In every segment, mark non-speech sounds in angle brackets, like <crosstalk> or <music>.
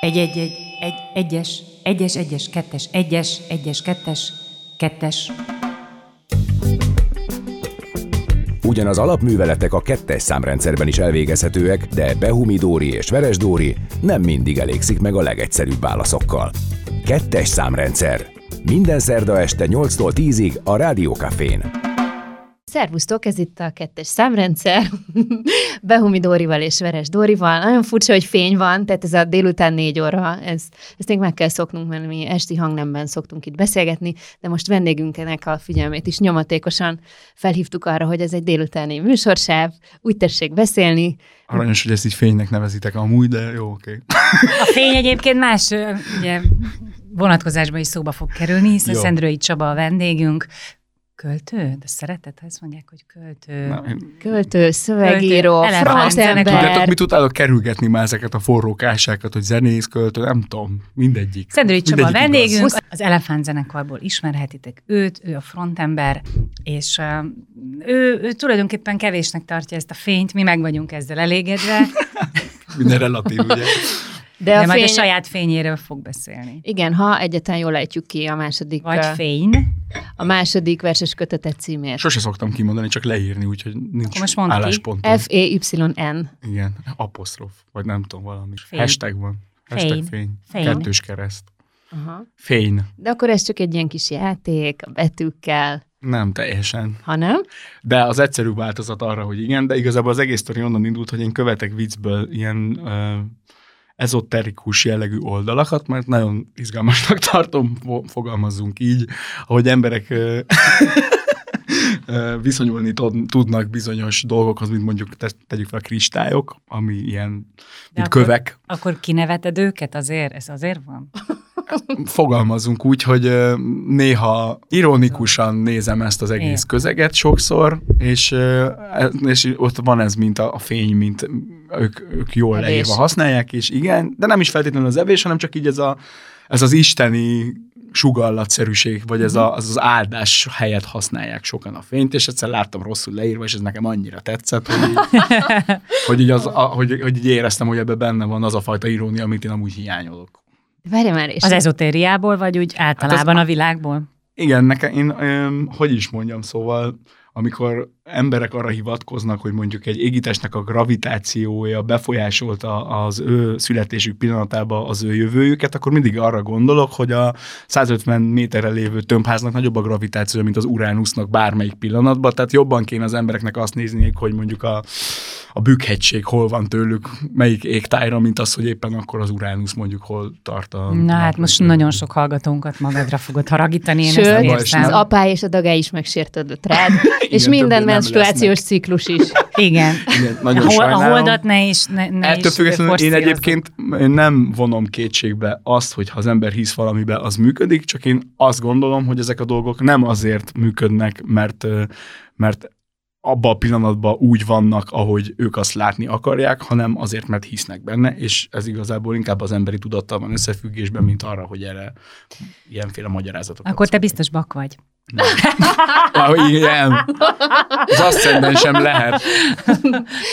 Egy, egy, egy, egy, egyes, egyes, egyes, kettes, egyes, egyes, kettes, kettes. Ugyan az alapműveletek a kettes számrendszerben is elvégezhetőek, de Behumi Dóri és Veres Dóri nem mindig elégszik meg a legegyszerűbb válaszokkal. Kettes számrendszer. Minden szerda este 8-tól 10-ig a Rádiókafén. Szervusztok, ez itt a kettes számrendszer, Behumi Dórival és Veres Dórival. Nagyon furcsa, hogy fény van, tehát ez a délután négy óra, ez, ezt még meg kell szoknunk, mert mi esti hangnemben szoktunk itt beszélgetni, de most vendégünknek a figyelmét is nyomatékosan felhívtuk arra, hogy ez egy délutáni műsorsáv, úgy tessék beszélni. Aranyos, hogy ezt így fénynek nevezitek amúgy, de jó, oké. Okay. A fény egyébként más ugye, vonatkozásban is szóba fog kerülni, hiszen Jó. Szendrői Csaba a vendégünk, Költő? De szereted, ha ezt mondják, hogy költő? Na, én- Költő, szövegíró, zenekar. Tudjátok, mit utálok kerülgetni már ezeket a forró kásákat, hogy zenész, költő, nem tudom, mindegyik. Szendrői Csaba a Mindegyik vendégünk, igaz. az Elefánt zenekarból ismerhetitek őt, ő a frontember, és ő, ő tulajdonképpen kevésnek tartja ezt a fényt, mi meg vagyunk ezzel elégedve, <laughs> Minden relatív, ugye? De de a majd fény... a saját fényéről fog beszélni. Igen, ha egyáltalán jól ejtjük ki a második, Vagy a, fény. a második verses kötetet címét. Sose szoktam kimondani, csak leírni, úgyhogy nincs Akkor most álláspontom. F-E-Y-N. Igen, apostrof, vagy nem tudom, valami. Fény. Hashtag van. Hashtag Fény. fény. Fény. Kettős kereszt. Aha. Fény. De akkor ez csak egy ilyen kis játék, a betűkkel, Nem teljesen. ha nem? De az egyszerű változat arra, hogy igen, de igazából az egész sztori onnan indult, hogy én követek viccből ilyen uh, ezoterikus jellegű oldalakat, mert nagyon izgalmasnak <laughs> tartom, fo- fogalmazzunk így, ahogy emberek <laughs> viszonyulni tud, tudnak bizonyos dolgokhoz, mint mondjuk te, tegyük fel a kristályok, ami ilyen, mint akkor- kövek. Akkor kineveted őket azért? Ez azért van? <laughs> Fogalmazzunk úgy, hogy néha ironikusan nézem ezt az egész közeget sokszor, és, ö, és ott van ez, mint a, a fény, mint ők, ők jól Evés. leírva használják, és igen, de nem is feltétlenül az evés, hanem csak így ez, a, ez az isteni sugallatszerűség, vagy ez a, az, az áldás helyett használják sokan a fényt, és egyszer láttam rosszul leírva, és ez nekem annyira tetszett, hogy így, <laughs> hogy, így az, a, hogy, hogy így éreztem, hogy ebben benne van az a fajta irónia, amit én amúgy hiányolok. Várj már, és Az ezotériából, vagy úgy általában az- a világból? Igen, nekem, én, öm, hogy is mondjam, szóval, amikor emberek arra hivatkoznak, hogy mondjuk egy égitestnek a gravitációja befolyásolta az ő születésük pillanatában az ő jövőjüket, akkor mindig arra gondolok, hogy a 150 méterre lévő tömbháznak nagyobb a gravitációja, mint az Uránusznak bármelyik pillanatban, tehát jobban kéne az embereknek azt nézniük, hogy mondjuk a, a bükkhegység hol van tőlük, melyik égtájra, mint az, hogy éppen akkor az Uránusz mondjuk hol tart a... Na hát most nagyon sok hallgatónkat magadra fogod haragítani, én Sőt, ezt baj, érzem. az nem. apá és a dagá is megsértődött rád, <laughs> és minden menstruációs lesznek. ciklus is. <laughs> Igen. Igen, nagyon a, hol, a holdat ne is, ne, ne Ettől függetlenül én egyébként nem vonom kétségbe azt, hogy ha az ember hisz valamibe, az működik, csak én azt gondolom, hogy ezek a dolgok nem azért működnek, mert, mert abban a pillanatban úgy vannak, ahogy ők azt látni akarják, hanem azért, mert hisznek benne, és ez igazából inkább az emberi tudattal van összefüggésben, mint arra, hogy erre ilyenféle magyarázatok. Akkor te biztos bak vagy. Ah, igen. Az aszcendent sem lehet.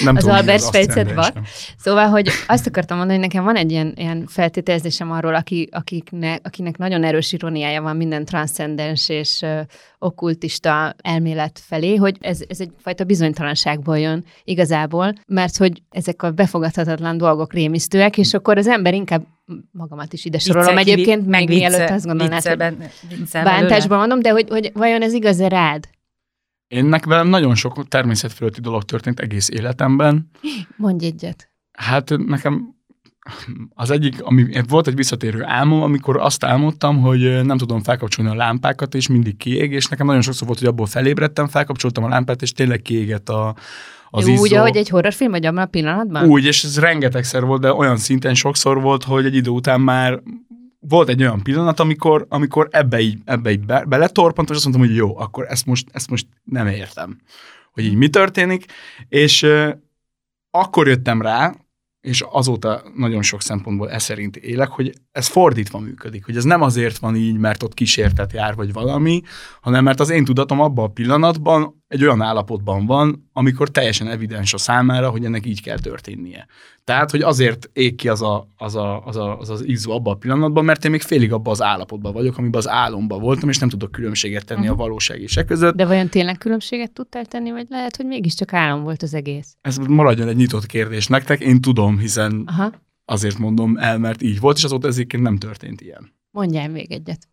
Nem Az Albert sem. Szóval, hogy azt akartam mondani, hogy nekem van egy ilyen, ilyen feltételezésem arról, aki, akiknek, akinek nagyon erős ironiája van minden transzcendens és ö, okkultista elmélet felé, hogy ez, ez egyfajta bizonytalanságból jön igazából, mert hogy ezek a befogadhatatlan dolgok rémisztőek, és akkor az ember inkább magamat is ide sorolom Viccel kivi- egyébként, meg vicce- mielőtt azt gondolnád, hogy viccelben- viccel belőle. bántásban mondom, de hogy, hogy vajon ez igaz-e rád? Én nekem velem nagyon sok természetfölötti dolog történt egész életemben. Mondj egyet. Hát nekem az egyik, ami volt egy visszatérő álmom, amikor azt álmodtam, hogy nem tudom felkapcsolni a lámpákat, és mindig kiég, és nekem nagyon sokszor volt, hogy abból felébredtem, felkapcsoltam a lámpát, és tényleg kiégett a, az Jó, izzó. úgy, ahogy egy horrorfilm, vagy abban a pillanatban? Úgy, és ez rengetegszer volt, de olyan szinten sokszor volt, hogy egy idő után már volt egy olyan pillanat, amikor, amikor ebbe így, ebbe így be, beletorpant, és azt mondtam, hogy jó, akkor ezt most, ezt most nem értem, hogy így mi történik, és euh, akkor jöttem rá, és azóta nagyon sok szempontból ez szerint élek, hogy ez fordítva működik, hogy ez nem azért van így, mert ott kísértet jár, vagy valami, hanem mert az én tudatom abban a pillanatban egy olyan állapotban van, amikor teljesen evidens a számára, hogy ennek így kell történnie. Tehát, hogy azért ég ki az a, az, a, az, a, az, az izzó abban a pillanatban, mert én még félig abban az állapotban vagyok, amiben az álomban voltam, és nem tudok különbséget tenni uh-huh. a valóság és e között. De vajon tényleg különbséget tudtál tenni, vagy lehet, hogy mégiscsak álom volt az egész? Ez maradjon egy nyitott kérdés nektek, én tudom, hiszen Aha. azért mondom el, mert így volt, és azóta ezért nem történt ilyen. Mondjál még egyet.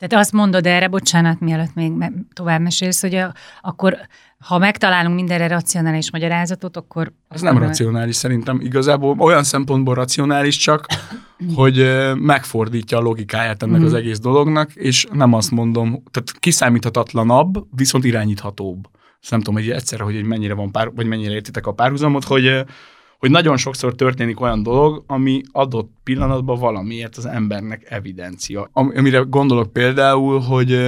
Tehát azt mondod erre, bocsánat, mielőtt még tovább mesélsz, hogy a, akkor ha megtalálunk mindenre racionális magyarázatot, akkor... Ez nem racionális szerintem. Igazából olyan szempontból racionális csak, hogy megfordítja a logikáját ennek mm. az egész dolognak, és nem azt mondom, tehát kiszámíthatatlanabb, viszont irányíthatóbb. Ezt nem tudom, hogy egyszerre, hogy mennyire van pár, vagy mennyire értitek a párhuzamot, hogy hogy nagyon sokszor történik olyan dolog, ami adott pillanatban valamiért az embernek evidencia. Amire gondolok például, hogy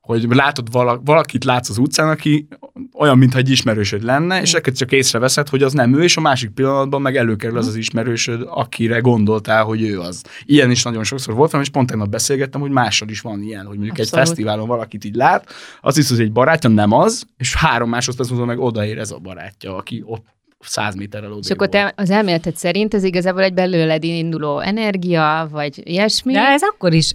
hogy látod vala, valakit látsz az utcán, aki olyan, mintha egy ismerősöd lenne, és ekkor csak észreveszed, hogy az nem ő, és a másik pillanatban meg előkerül az az ismerősöd, akire gondoltál, hogy ő az. Ilyen is nagyon sokszor voltam, és pont tegnap beszélgettem, hogy mással is van ilyen, hogy mondjuk Abszolút. egy fesztiválon valakit így lát, az hisz, hogy egy barátja nem az, és három másodperc múlva meg odaér ez a barátja, aki ott száz méterrel odébb És akkor te az elméleted szerint ez igazából egy belőled induló energia, vagy ilyesmi? De ez akkor is,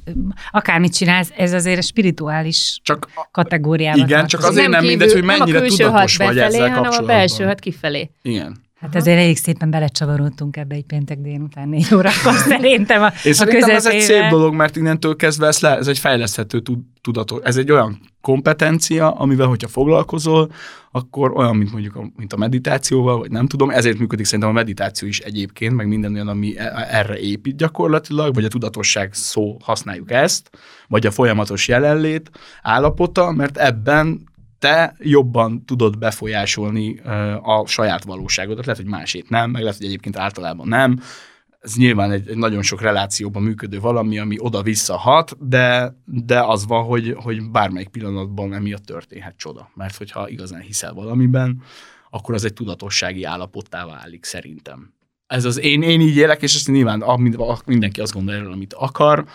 akármit csinálsz, ez azért a spirituális csak, kategóriába Igen, tartozik. csak azért nem, nem mindegy, hogy mennyire tudatos vagy befelé, ezzel hanem a belső hat kifelé. Igen. Hát azért elég szépen belecsavarodtunk ebbe egy péntek délután négy órakor <laughs> szerintem a, És a szerintem ez egy szép dolog, mert innentől kezdve ez, le, ez egy fejleszthető tudatos, ez egy olyan kompetencia, amivel, hogyha foglalkozol, akkor olyan, mint mondjuk a, mint a meditációval, vagy nem tudom, ezért működik szerintem a meditáció is egyébként, meg minden olyan, ami e, erre épít gyakorlatilag, vagy a tudatosság szó használjuk ezt, vagy a folyamatos jelenlét állapota, mert ebben te jobban tudod befolyásolni a saját valóságodat, lehet, hogy másét nem, meg lehet, hogy egyébként általában nem. Ez nyilván egy, egy nagyon sok relációban működő valami, ami oda-vissza hat, de, de az van, hogy, hogy bármelyik pillanatban emiatt történhet csoda. Mert hogyha igazán hiszel valamiben, akkor az egy tudatossági állapottá válik szerintem. Ez az én, én így élek, és ezt nyilván mindenki azt gondolja amit akar,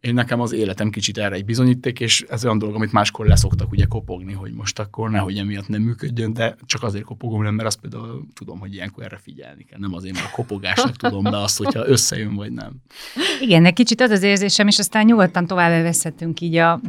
én nekem az életem kicsit erre egy bizonyíték, és ez olyan dolog, amit máskor leszoktak ugye kopogni, hogy most akkor nehogy emiatt nem működjön, de csak azért kopogom nem, mert azt például tudom, hogy ilyenkor erre figyelni kell. Nem azért, mert a kopogásnak <laughs> tudom, de azt, hogyha összejön vagy nem. Igen, de kicsit az az érzésem, és aztán nyugodtan tovább veszhetünk így a,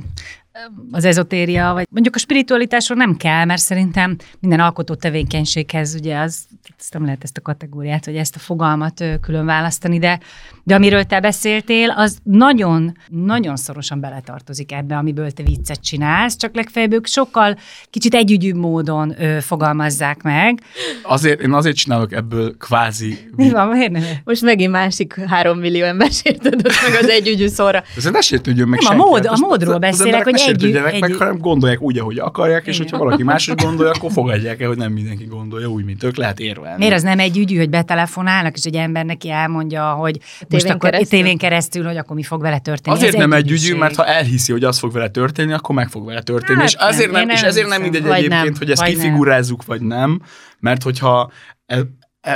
az ezotéria, vagy mondjuk a spiritualitásról nem kell, mert szerintem minden alkotó tevékenységhez ugye az, ezt nem lehet ezt a kategóriát, vagy ezt a fogalmat külön választani, de, de amiről te beszéltél, az nagyon, nagyon szorosan beletartozik ebbe, amiből te viccet csinálsz, csak legfeljebb ők sokkal kicsit együgyűbb módon ö, fogalmazzák meg. Azért, én azért csinálok ebből kvázi... Mi van, miért nem? Most megint másik három millió ember sértődött meg az együgyű szóra. Ez ne sértődjön meg nem, senki. A, mód, a módról beszélek, hogy egy, meg, egy... meg, hanem gondolják úgy, ahogy akarják, és hogyha valaki más is gondolja, akkor fogadják el, hogy nem mindenki gondolja úgy, mint ők, lehet érvelni. Miért az nem egy ügyű, hogy betelefonálnak, és egy ember neki elmondja, hogy a most akkor keresztül? tévén keresztül, hogy akkor mi fog vele történni. Azért Ez nem egy ügyű, mert ha elhiszi, hogy az fog vele történni, akkor meg fog vele történni. Hát, és azért nem, nem, és ezért nem mindegy egyébként, nem, hogy ezt kifigurázzuk, vagy nem, mert hogyha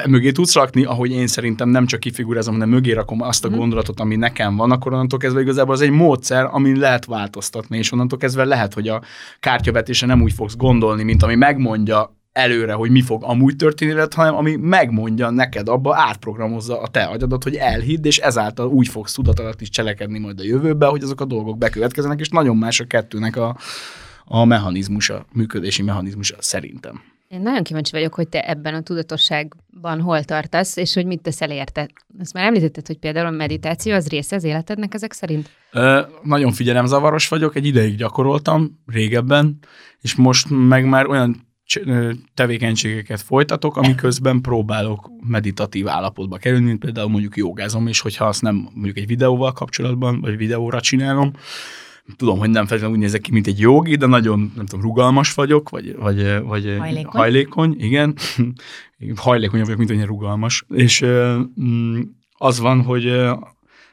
mögé tudsz rakni, ahogy én szerintem nem csak kifigurázom, hanem mögé rakom azt a mhm. gondolatot, ami nekem van, akkor onnantól kezdve igazából az egy módszer, amin lehet változtatni, és onnantól kezdve lehet, hogy a kártyavetése nem úgy fogsz gondolni, mint ami megmondja előre, hogy mi fog amúgy történni, hanem ami megmondja neked abba, átprogramozza a te agyadat, hogy elhidd, és ezáltal úgy fogsz tudat alatt is cselekedni majd a jövőbe, hogy azok a dolgok bekövetkeznek, és nagyon más a kettőnek a, a mechanizmusa, működési mechanizmusa szerintem. Én nagyon kíváncsi vagyok, hogy te ebben a tudatosságban hol tartasz, és hogy mit teszel érte. Azt már említetted, hogy például a meditáció az része az életednek ezek szerint? Ö, nagyon figyelemzavaros vagyok, egy ideig gyakoroltam, régebben, és most meg már olyan tevékenységeket folytatok, amiközben próbálok meditatív állapotba kerülni, mint például mondjuk jogázom, és hogyha azt nem mondjuk egy videóval kapcsolatban, vagy videóra csinálom, tudom, hogy nem feltétlenül úgy nézek ki, mint egy jogi, de nagyon, nem tudom, rugalmas vagyok, vagy, vagy, vagy hajlékony. hajlékony, igen. <laughs> hajlékony vagyok, mint hogy rugalmas. És mm, az van, hogy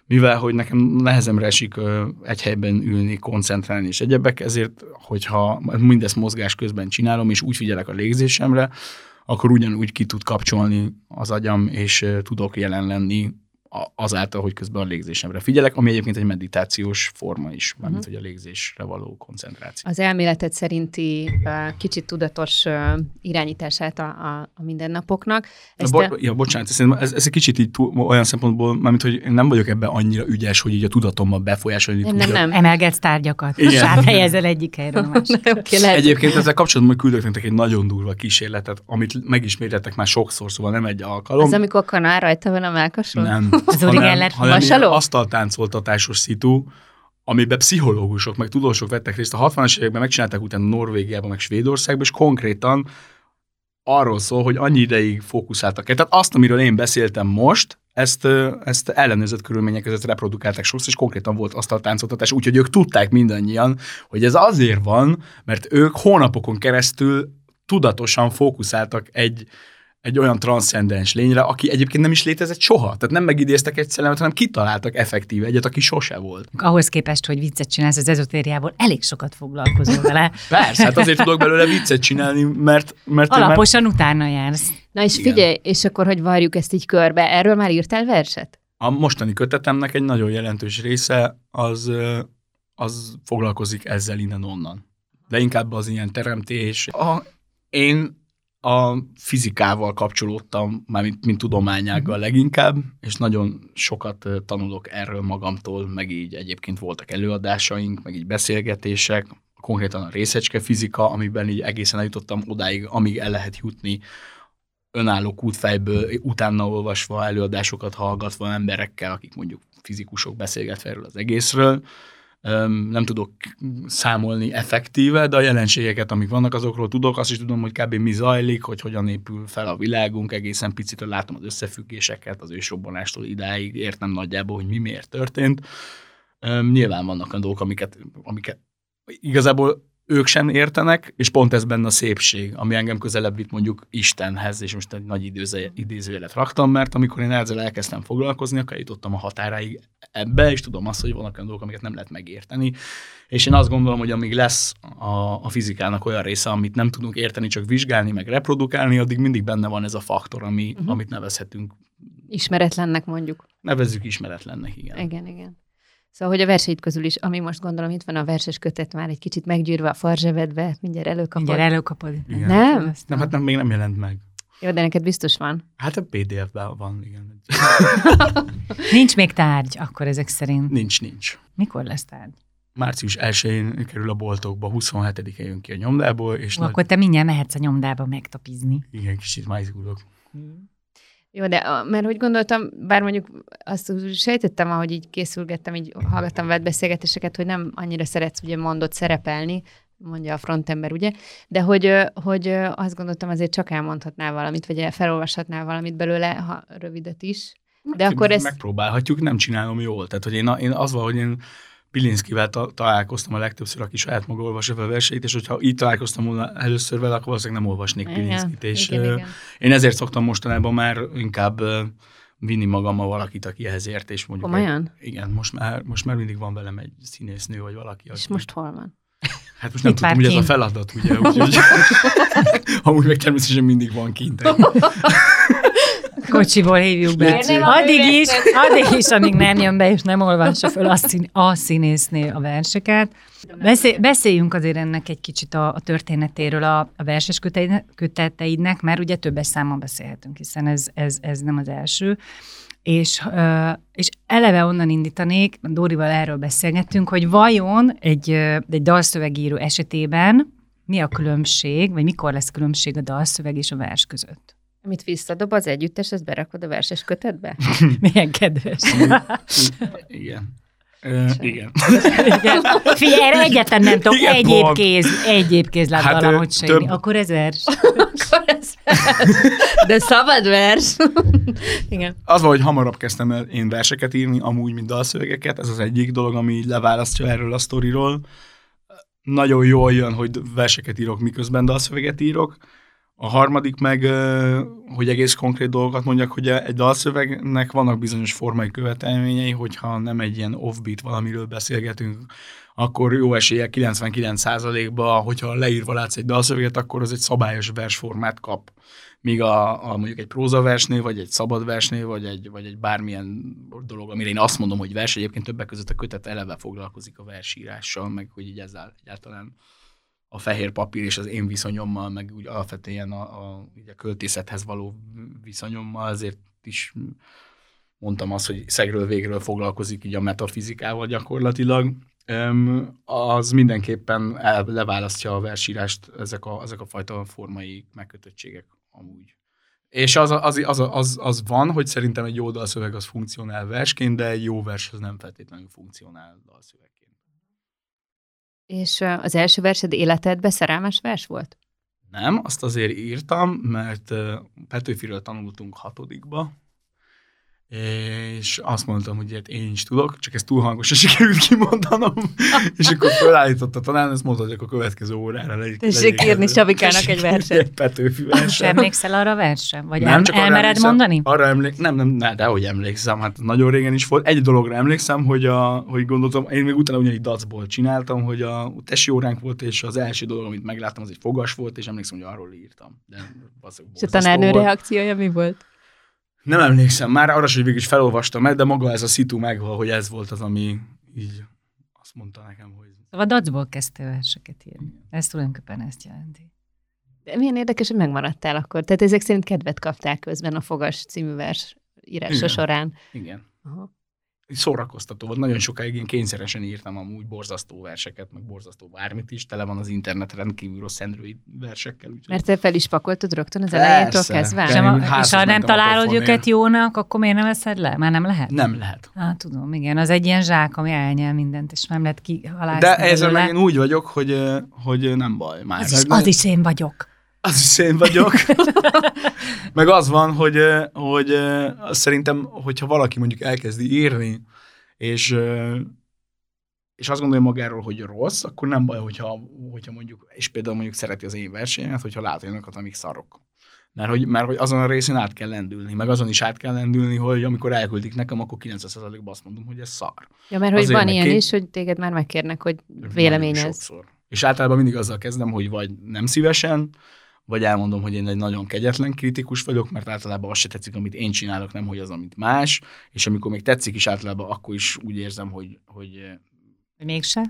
mivel, hogy nekem nehezemre esik egy helyben ülni, koncentrálni és egyebek, ezért, hogyha mindezt mozgás közben csinálom, és úgy figyelek a légzésemre, akkor ugyanúgy ki tud kapcsolni az agyam, és tudok jelen lenni azáltal, hogy közben a légzésemre figyelek, ami egyébként egy meditációs forma is, mármint hogy a légzésre való koncentráció. Az elméletet szerinti kicsit tudatos irányítását a, a, a mindennapoknak. Ezt bo- ja, bocsánat, szerintem ez, ez egy kicsit így túl, olyan szempontból, mármint, hogy én nem vagyok ebben annyira ügyes, hogy így a tudatommal befolyásolni Nem, nem, nem. Emelgetsz tárgyakat, Igen. és áthelyezel egyik helyről a <laughs> másikra. Lehet. Egyébként ezzel kapcsolatban küldök nektek egy nagyon durva kísérletet, amit megismételtek már sokszor, szóval nem egy alkalom. Az, amikor kanál rajta van a melkason? Nem. <laughs> Az hanem, Uri Geller hanem vasaló? asztaltáncoltatásos szitu, amiben pszichológusok, meg tudósok vettek részt. A 60-as években megcsinálták utána Norvégiában, meg Svédországban, és konkrétan arról szól, hogy annyi ideig fókuszáltak el. Tehát azt, amiről én beszéltem most, ezt, ezt ellenőrzött körülmények között reprodukálták sokszor, és konkrétan volt asztaltáncoltatás, úgyhogy ők tudták mindannyian, hogy ez azért van, mert ők hónapokon keresztül tudatosan fókuszáltak egy, egy olyan transzcendens lényre, aki egyébként nem is létezett soha. Tehát nem megidéztek egy szellemet, hanem kitaláltak effektíve egyet, aki sose volt. Ahhoz képest, hogy viccet csinálsz az ezotériából, elég sokat foglalkozol vele. <laughs> Persze, hát azért tudok belőle viccet csinálni, mert, mert, Alaposan utána jársz. Na és Igen. figyelj, és akkor, hogy varjuk ezt így körbe, erről már írtál verset? a mostani kötetemnek egy nagyon jelentős része az, az foglalkozik ezzel innen-onnan. De inkább az ilyen teremtés. A, én a fizikával kapcsolódtam, már mint, mint tudományággal leginkább, és nagyon sokat tanulok erről magamtól, meg így egyébként voltak előadásaink, meg így beszélgetések, konkrétan a részecske fizika, amiben így egészen eljutottam odáig, amíg el lehet jutni önálló kútfejből, utána olvasva, előadásokat hallgatva emberekkel, akik mondjuk fizikusok beszélgetve erről az egészről. Nem tudok számolni effektíve, de a jelenségeket, amik vannak, azokról tudok. Azt is tudom, hogy kb. mi zajlik, hogy hogyan épül fel a világunk, egészen picitől látom az összefüggéseket, az ősrobbanástól idáig értem nagyjából, hogy mi miért történt. Nyilván vannak olyan dolgok, amiket, amiket igazából ők sem értenek, és pont ez benne a szépség, ami engem közelebb vitt mondjuk Istenhez, és most egy nagy időze, idézőjelet raktam, mert amikor én ezzel elkezdtem foglalkozni, akkor jutottam a határáig ebbe, és tudom azt, hogy vannak olyan dolgok, amiket nem lehet megérteni, és én azt gondolom, hogy amíg lesz a, a fizikának olyan része, amit nem tudunk érteni, csak vizsgálni, meg reprodukálni, addig mindig benne van ez a faktor, ami, uh-huh. amit nevezhetünk, Ismeretlennek mondjuk. nevezzük ismeretlennek, igen. Igen, igen. Szóval, hogy a verseid közül is, ami most gondolom, itt van a verses kötet már egy kicsit meggyűrve a farzsevedbe, mindjárt előkapod. Mindjárt előkapod. Igen. Nem? Nem, hát nem, még nem jelent meg. Jó, de neked biztos van. Hát a PDF-ben van, igen. <laughs> Nincs még tárgy, akkor ezek szerint. Nincs, nincs. Mikor lesz tárgy? Március 1-én kerül a boltokba, 27-én jön ki a nyomdából, és Ó, nagy, akkor te mindjárt mehetsz a nyomdába megtapizni. igen, kicsit már izgulok. Jó, de mert hogy gondoltam, bár mondjuk azt sejtettem, ahogy így készülgettem, így hallgattam veled beszélgetéseket, hogy nem annyira szeretsz ugye mondott szerepelni, mondja a frontember, ugye, de hogy, hogy azt gondoltam, azért csak elmondhatnál valamit, vagy el- felolvashatnál valamit belőle, ha rövidet is. De akkor ezt... Megpróbálhatjuk, nem csinálom jól. Tehát, hogy én, én az van, hogy én Pilinszkivel ta- találkoztam a legtöbbször, aki saját maga olvassa fel a verseit, és hogyha így találkoztam volna először vele, akkor valószínűleg nem olvasnék Pilinszkit. És igen, igen. én ezért szoktam mostanában már inkább vinni magammal valakit, aki ehhez ért, és mondjuk... Komolyan? Egy, igen, most már, most már mindig van velem egy színésznő, vagy valaki. És aki- most hol van? Hát most nem Itt tudom, vár hogy ez a feladat, ugye, úgyhogy <laughs> <laughs> amúgy meg természetesen mindig van kint. <laughs> Kocsiból hívjuk be. Addig is, addig is, amíg nem jön be, és nem olvassa föl a, szín, a színésznő a verseket. Beszél, beszéljünk azért ennek egy kicsit a, a történetéről a, a verses köteteidnek, mert ugye többes számon beszélhetünk, hiszen ez, ez, ez nem az első. És, és eleve onnan indítanék, Dórival erről beszélgettünk, hogy vajon egy, egy dalszövegíró esetében mi a különbség, vagy mikor lesz különbség a dalszöveg és a vers között? Amit visszadob az együttes, ezt berakod a verses kötetbe? <laughs> Milyen kedves. Igen. Ö, igen. Igen. Figyelj, erre egyetlen nem tudok Igen, egyéb pont. kéz, egyéb kézlát Hát, hát, ö, se több-. Akkor ez vers. Akkor ez De szabad vers. Igen. Az van, hogy hamarabb kezdtem el én verseket írni, amúgy, mint dalszövegeket. Ez az egyik dolog, ami így leválasztja erről a sztoriról. Nagyon jól jön, hogy verseket írok, miközben dalszöveget írok. A harmadik meg, hogy egész konkrét dolgokat mondjak, hogy egy dalszövegnek vannak bizonyos formai követelményei, hogyha nem egy ilyen offbeat valamiről beszélgetünk, akkor jó esélye 99%-ba, hogyha leírva látsz egy dalszöveget, akkor az egy szabályos versformát kap. Míg a, a mondjuk egy prózaversnél, vagy egy szabadversnél, vagy egy, vagy egy bármilyen dolog, amire én azt mondom, hogy vers, egyébként többek között a kötet eleve foglalkozik a versírással, meg hogy így ezzel egyáltalán a fehér papír és az én viszonyommal, meg úgy alapvetően a, a, a költészethez való viszonyommal, azért is mondtam azt, hogy szegről végről foglalkozik így a metafizikával gyakorlatilag, az mindenképpen el, leválasztja a versírást ezek a, ezek a fajta formai megkötöttségek amúgy. És az, az, az, az, az van, hogy szerintem egy jó dalszöveg az funkcionál versként, de egy jó vers az nem feltétlenül funkcionál dalszövegként. És az első versed életedben szerelmes vers volt? Nem, azt azért írtam, mert Petőfiről tanultunk hatodikba, és azt mondtam, hogy ilyet én is tudok, csak ez túl hangosan sikerült kimondanom, <laughs> és akkor felállított a tanár, ezt mondta, hogy a következő órára legyen. Tessék írni Savikának egy verset. Egy Petőfi verset. emlékszel arra a versre? Vagy nem, csak elmered emlékszem, mondani? Arra emlék, nem, nem, nem, de hogy emlékszem, hát nagyon régen is volt. Egy dologra emlékszem, hogy, a, hogy gondoltam, én még utána ugyanígy dacból csináltam, hogy a tesi óránk volt, és az első dolog, amit megláttam, az egy fogas volt, és emlékszem, hogy arról írtam. De és a tanárnő reakciója mi volt? Nem emlékszem már, arra sem végül is felolvastam el, de maga ez a szitu megvan, hogy ez volt az, ami így azt mondta nekem, hogy... Szóval dacból kezdte verseket írni. Ez tulajdonképpen ezt jelenti. De milyen érdekes, hogy megmaradtál akkor. Tehát ezek szerint kedvet kaptál közben a Fogas című vers írása Igen. során. Igen. Aha szórakoztató volt. Nagyon sokáig én kényszeresen írtam amúgy borzasztó verseket, meg borzasztó bármit is. Tele van az internet rendkívül rossz android versekkel. Úgyhogy... Mert te fel is pakoltad rögtön az elejétől kezdve? És, a, és ha nem találod őket jónak, akkor miért nem veszed le? Már nem lehet? Nem lehet. Hát tudom, igen. Az egy ilyen zsák, ami elnyel mindent, és nem lehet kihalászni. De ezzel meg én úgy vagyok, hogy, hogy nem baj. Már. Az, is, az is én vagyok az is én vagyok. <laughs> Meg az van, hogy, hogy szerintem, hogyha valaki mondjuk elkezdi írni, és, és azt gondolja magáról, hogy rossz, akkor nem baj, hogyha, hogyha mondjuk, és például mondjuk szereti az én versenyemet, hogyha lát olyanokat, amik szarok. Mert hogy, mert hogy azon a részén át kell lendülni, meg azon is át kell lendülni, hogy amikor elküldik nekem, akkor 90%-ban azt mondom, hogy ez szar. Ja, mert hogy Azért van ilyen két... is, hogy téged már megkérnek, hogy véleményez. És általában mindig azzal kezdem, hogy vagy nem szívesen, vagy elmondom, hogy én egy nagyon kegyetlen kritikus vagyok, mert általában azt se tetszik, amit én csinálok, nem hogy az, amit más, és amikor még tetszik is általában, akkor is úgy érzem, hogy... hogy Mégse?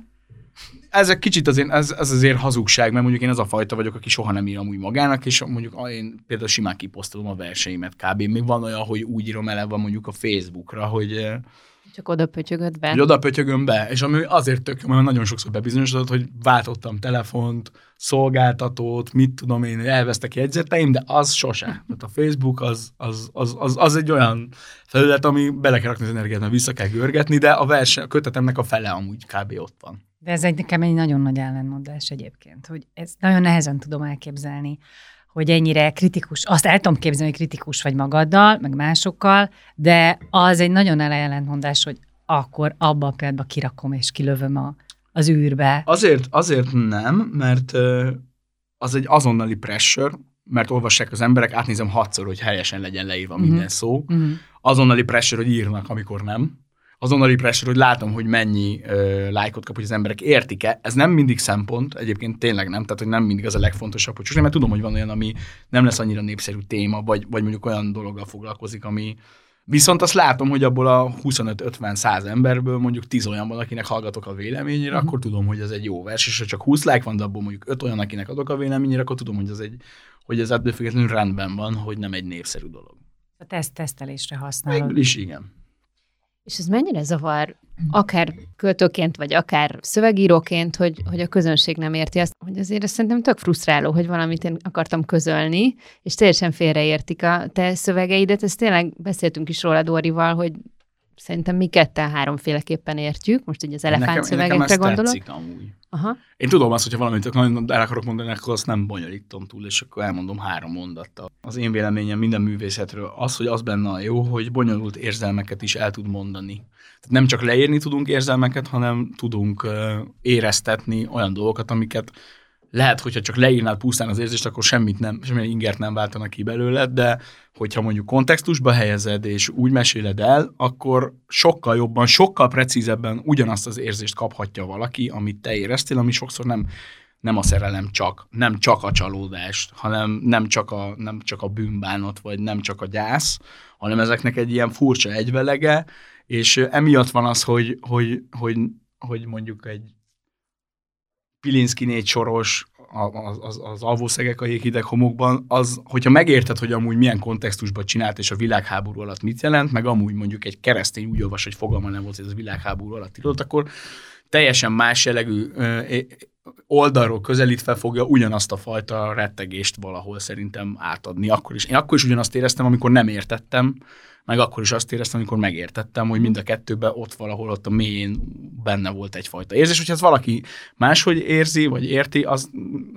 Ez egy kicsit azért, ez, ez azért hazugság, mert mondjuk én az a fajta vagyok, aki soha nem írom úgy magának, és mondjuk én például simán kiposztolom a verseimet kb. Még van olyan, hogy úgy írom eleve mondjuk a Facebookra, hogy csak oda pötyögöd be. Hogy oda pötyögöm be, és ami azért tök, mert nagyon sokszor bebizonyosodott, hogy váltottam telefont, szolgáltatót, mit tudom én, elvesztek jegyzeteim, de az sose. <laughs> Tehát a Facebook az, az, az, az, az egy olyan felület, ami bele kell rakni az energiát, mert vissza kell görgetni, de a verseny, a kötetemnek a fele amúgy kb. ott van. De ez egy nekem egy nagyon nagy ellenmondás egyébként, hogy ez nagyon nehezen tudom elképzelni, hogy ennyire kritikus, azt el tudom képzelni, hogy kritikus vagy magaddal, meg másokkal, de az egy nagyon ellentmondás, hogy akkor abba a pillanatban kirakom és kilövöm a, az űrbe. Azért, azért nem, mert az egy azonnali pressure, mert olvassák az emberek, átnézem hatszor, hogy helyesen legyen leírva mm-hmm. minden szó. Mm-hmm. Azonnali pressure, hogy írnak, amikor nem azonnali pressure, hogy látom, hogy mennyi uh, lájkot kap, hogy az emberek értik-e. Ez nem mindig szempont, egyébként tényleg nem, tehát hogy nem mindig az a legfontosabb, hogy mert tudom, hogy van olyan, ami nem lesz annyira népszerű téma, vagy, vagy mondjuk olyan dologgal foglalkozik, ami, Viszont azt látom, hogy abból a 25-50-100 emberből mondjuk 10 olyan van, akinek hallgatok a véleményére, uh-huh. akkor tudom, hogy ez egy jó vers, és ha csak 20 like van, de abból mondjuk 5 olyan, akinek adok a véleményére, akkor tudom, hogy ez egy, hogy ez ettől függetlenül rendben van, hogy nem egy népszerű dolog. A teszt tesztelésre használod. Végül is igen. És ez mennyire zavar, akár költőként, vagy akár szövegíróként, hogy, hogy a közönség nem érti azt, hogy azért ezt szerintem tök frusztráló, hogy valamit én akartam közölni, és teljesen félreértik a te szövegeidet. Ezt tényleg beszéltünk is róla Dórival, hogy szerintem mi ketten háromféleképpen értjük, most ugye az elefánt szövegekre nekem gondolok. Tetszik, amúgy. Aha. Én tudom azt, hogyha valamit nagyon el akarok mondani, akkor azt nem bonyolítom túl, és akkor elmondom három mondattal. Az én véleményem minden művészetről az, hogy az benne a jó, hogy bonyolult érzelmeket is el tud mondani. Tehát nem csak leírni tudunk érzelmeket, hanem tudunk éreztetni olyan dolgokat, amiket lehet, hogyha csak leírnád pusztán az érzést, akkor semmit nem, semmilyen ingert nem váltanak ki belőle, de hogyha mondjuk kontextusba helyezed, és úgy meséled el, akkor sokkal jobban, sokkal precízebben ugyanazt az érzést kaphatja valaki, amit te éreztél, ami sokszor nem, nem a szerelem csak, nem csak a csalódást, hanem nem csak a, nem csak a bűnbánat, vagy nem csak a gyász, hanem ezeknek egy ilyen furcsa egyvelege, és emiatt van az, hogy, hogy, hogy, hogy mondjuk egy Pilinszki négy soros, az, az, az alvószegek a jéghideg homokban, az, hogyha megérted, hogy amúgy milyen kontextusban csinált, és a világháború alatt mit jelent, meg amúgy mondjuk egy keresztény úgy olvas, hogy fogalma nem volt, hogy ez a világháború alatt írott, akkor teljesen más jellegű oldalról közelítve fogja ugyanazt a fajta rettegést valahol szerintem átadni. Akkor is. Én akkor is ugyanazt éreztem, amikor nem értettem, meg akkor is azt éreztem, amikor megértettem, hogy mind a kettőben ott valahol ott a mélyén benne volt egyfajta érzés. Hogyha ez valaki máshogy érzi, vagy érti, az,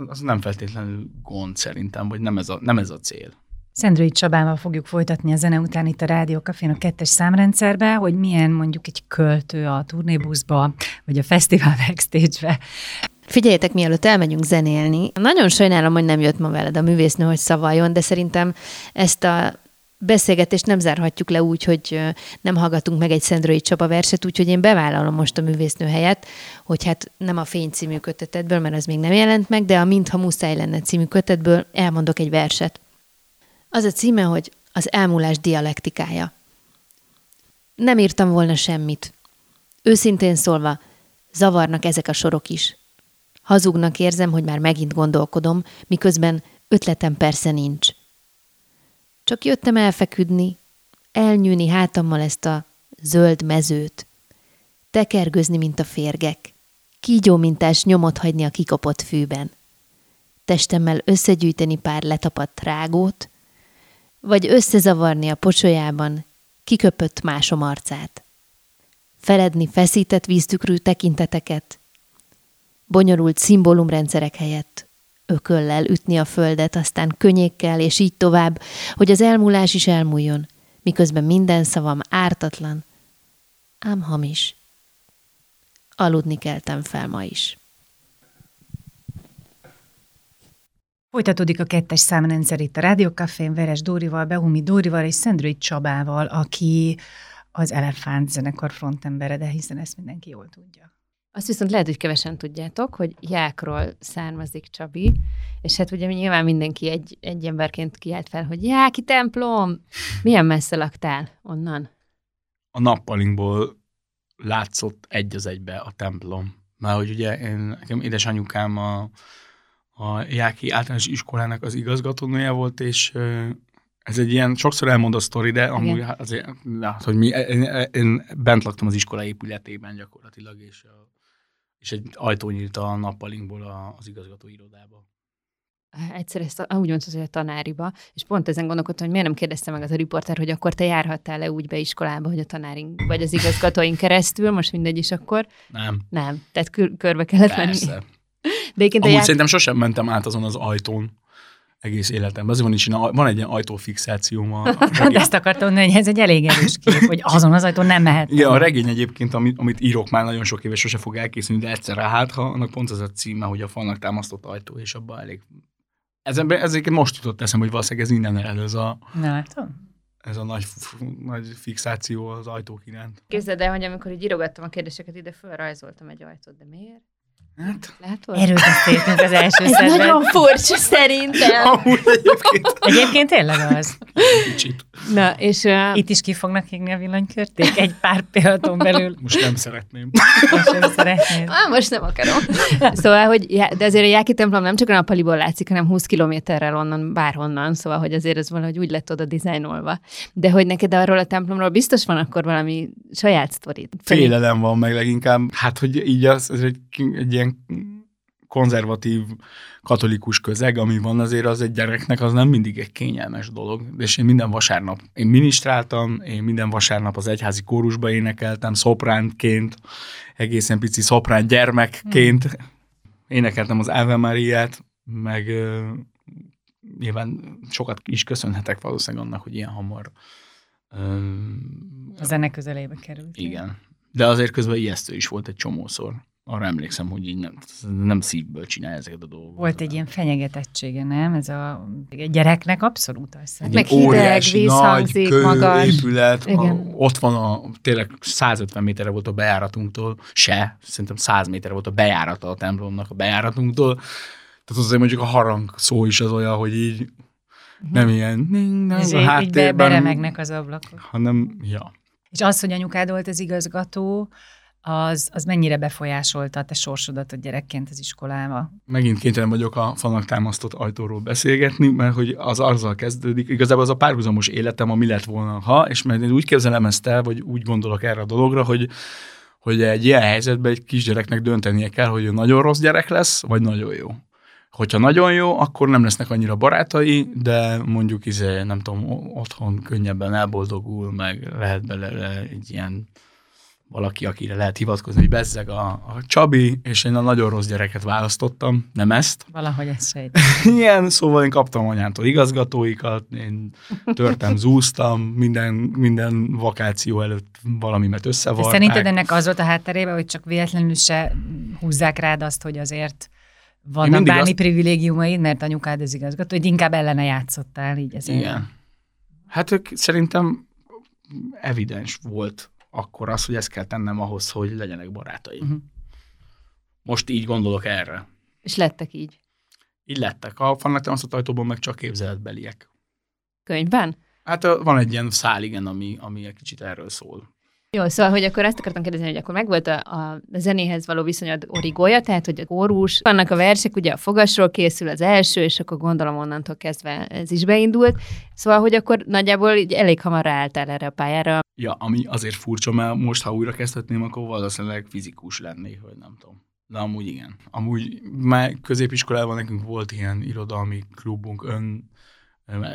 az nem feltétlenül gond szerintem, vagy nem ez a, nem ez a cél. Szendrői Csabával fogjuk folytatni a zene után itt a Rádió Cafén a kettes számrendszerbe, hogy milyen mondjuk egy költő a turnébuszba, vagy a fesztivál backstage-be. Figyeljetek, mielőtt elmegyünk zenélni, nagyon sajnálom, hogy nem jött ma veled a művésznő, hogy szavaljon, de szerintem ezt a beszélgetést nem zárhatjuk le úgy, hogy nem hallgatunk meg egy Szendrői Csaba verset, úgyhogy én bevállalom most a művésznő helyet, hogy hát nem a Fény című kötetedből, mert az még nem jelent meg, de a Mintha muszáj lenne című kötetből elmondok egy verset. Az a címe, hogy az elmúlás dialektikája. Nem írtam volna semmit. Őszintén szólva, zavarnak ezek a sorok is. Hazugnak érzem, hogy már megint gondolkodom, miközben ötletem persze nincs. Csak jöttem elfeküdni, elnyűni hátammal ezt a zöld mezőt, tekergőzni, mint a férgek, kígyó mintás nyomot hagyni a kikopott fűben, testemmel összegyűjteni pár letapadt rágót, vagy összezavarni a pocsolyában kiköpött másom arcát. Feledni feszített víztükrű tekinteteket, bonyolult szimbólumrendszerek helyett ököllel ütni a földet, aztán könnyékkel, és így tovább, hogy az elmúlás is elmúljon, miközben minden szavam ártatlan, ám hamis. Aludni keltem fel ma is. Folytatódik a kettes számrendszer itt a Rádiókafén Veres Dórival, Behumi Dórival és Szendrői Csabával, aki az Elefánt zenekar frontembere, de hiszen ezt mindenki jól tudja. Azt viszont lehet, hogy kevesen tudjátok, hogy Jákról származik Csabi, és hát ugye nyilván mindenki egy, egy emberként kiállt fel, hogy Jáki templom! Milyen messze laktál onnan? A nappalinkból látszott egy az egybe a templom. Mert hogy ugye én, nekem édesanyukám a, a Jáki általános iskolának az igazgatónője volt, és ez egy ilyen, sokszor elmond a sztori, de amúgy Igen. azért, hát, hogy mi, én, én bent laktam az iskola épületében gyakorlatilag, és a és egy ajtó nyílt a nappalinkból az igazgató irodába. Egyszer ezt úgy mondtad, hogy a tanáriba, és pont ezen gondolkodtam, hogy miért nem kérdezte meg az a riporter, hogy akkor te járhattál-e úgy be iskolába, hogy a tanárink, vagy az igazgatóink keresztül, most mindegy is akkor. Nem. Nem, tehát kör, körbe kellett Persze. menni. De Amúgy jár... szerintem sosem mentem át azon az ajtón egész életemben. Azért van, is, van egy ilyen ajtófixációm. A, a <laughs> ezt akartam mondani, hogy ez egy elég erős kép, hogy azon az ajtón nem mehet. Igen, a regény egyébként, amit, amit írok már nagyon sok éve, sose fog elkészülni, de egyszerre hát, ha annak pont az a címe, hogy a falnak támasztott ajtó, és abban elég... Ezen, ezért most jutott eszem, hogy valószínűleg ez innen ered ez a... látom ez a nagy, nagy fixáció az ajtók iránt. Képzeld el, hogy amikor így írogattam a kérdéseket, ide fölrajzoltam egy ajtót, de miért? Hát, Látod? Erről beszéltünk az első Ez szedben. nagyon furcsa szerintem. Amúgy egyébként. Egyébként tényleg az. Kicsit. Na, és... Uh... Itt is ki fognak hívni a villanykörték egy pár pillanaton belül. Most nem szeretném. Most nem szeretném. Ah, most nem akarom. Szóval, hogy de azért a Jáki templom nem csak a nappaliból látszik, hanem 20 kilométerrel onnan, bárhonnan, szóval, hogy azért ez valahogy úgy lett oda dizájnolva. De hogy neked arról a templomról biztos van akkor valami saját sztorid. Félelem van meg leginkább. Hát, hogy így az, ez egy, egy ilyen konzervatív katolikus közeg, ami van azért az egy gyereknek, az nem mindig egy kényelmes dolog. És én minden vasárnap, én ministráltam, én minden vasárnap az egyházi kórusba énekeltem, szopránként, egészen pici szoprán gyermekként. Hmm. Énekeltem az Ave Mariát, meg uh, nyilván sokat is köszönhetek valószínűleg annak, hogy ilyen hamar uh, a zene közelébe került. Igen. De azért közben ijesztő is volt egy csomószor. Arra emlékszem, hogy így nem, nem szívből csinálja ezeket a dolgokat. Volt egy ilyen fenyegetettsége, nem? Ez a gyereknek abszolút azt egy Meg hideg, óriási, víz nagy, hangzik, magas. épület, a, ott van a, tényleg 150 méterre volt a bejáratunktól, se, szerintem 100 méterre volt a bejárata a templomnak a bejáratunktól, tehát azért mondjuk a harang szó is az olyan, hogy így nem ilyen ning, nem, Ez a így, így be, háttérben, beremegnek az ablakok. hanem, ja. És az, hogy anyukád volt az igazgató, az, az mennyire befolyásolta a te sorsodat a gyerekként az iskolába? megint kénytelen vagyok a falnak támasztott ajtóról beszélgetni, mert hogy az azzal kezdődik, igazából az a párhuzamos életem, ami lett volna, ha, és mert én úgy képzelem ezt el, vagy úgy gondolok erre a dologra, hogy hogy egy ilyen helyzetben egy kisgyereknek döntenie kell, hogy ő nagyon rossz gyerek lesz, vagy nagyon jó. Hogyha nagyon jó, akkor nem lesznek annyira barátai, de mondjuk izé, nem tudom, otthon könnyebben elboldogul, meg lehet belőle egy ilyen valaki, akire lehet hivatkozni, hogy bezzeg a, a Csabi, és én a nagyon rossz gyereket választottam, nem ezt. Valahogy ezt sejt. <laughs> Ilyen, szóval én kaptam anyámtól igazgatóikat, én törtem, zúztam, minden, minden vakáció előtt valamimet összevarták. szerinted ennek az volt a hátterében, hogy csak véletlenül se húzzák rád azt, hogy azért vannak mindig bármi azt- privilégiumaid, mert anyukád az igazgató, hogy inkább ellene játszottál így ezért. Igen. Hát ők szerintem evidens volt akkor az, hogy ezt kell tennem ahhoz, hogy legyenek barátaim. Mhm. Most így gondolok erre. És lettek így. Így lettek. A fannak támasztott ajtóban meg csak képzeletbeliek. Könyvben? Hát van egy ilyen szál, igen, ami, ami egy kicsit erről szól. Jó, szóval, hogy akkor ezt akartam kérdezni, hogy akkor megvolt a, a zenéhez való viszonyod origója, tehát, hogy a kórus, vannak a versek, ugye a fogasról készül az első, és akkor gondolom onnantól kezdve ez is beindult. Szóval, hogy akkor nagyjából így elég hamar ráálltál erre a pályára. Ja, ami azért furcsa, mert most, ha újra kezdhetném, akkor valószínűleg fizikus lennék, vagy nem tudom. De amúgy igen. Amúgy már középiskolában nekünk volt ilyen irodalmi klubunk, ön,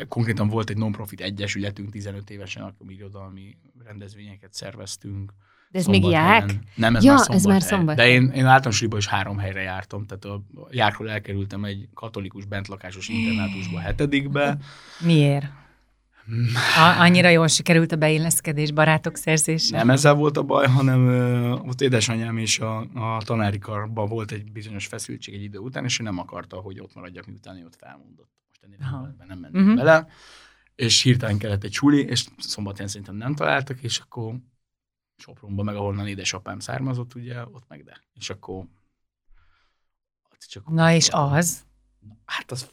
konkrétan volt egy non-profit egyesületünk 15 évesen, akkor irodalmi rendezvényeket szerveztünk. De ez még ják? Nem, ez Ja, már ez szombathely. már szombathely. De én, én általános is három helyre jártam, tehát a járkról elkerültem egy katolikus bentlakásos internátusba hetedikbe. Miért? A, annyira jól sikerült a beilleszkedés, barátok szerzése? Nem ezzel volt a baj, hanem ö, ott édesanyám és a, a tanári karban volt egy bizonyos feszültség egy idő után, és ő nem akarta, hogy ott maradjak, miután ő ott felmondott. Most ennél nem, nem mentünk Mhm. uh-huh. bele, és hirtelen kellett egy suli, és szombathelyen szerintem nem találtak, és akkor Sopronban, meg ahonnan édesapám származott, ugye, ott meg de. És akkor... csak Na és az? Hát az,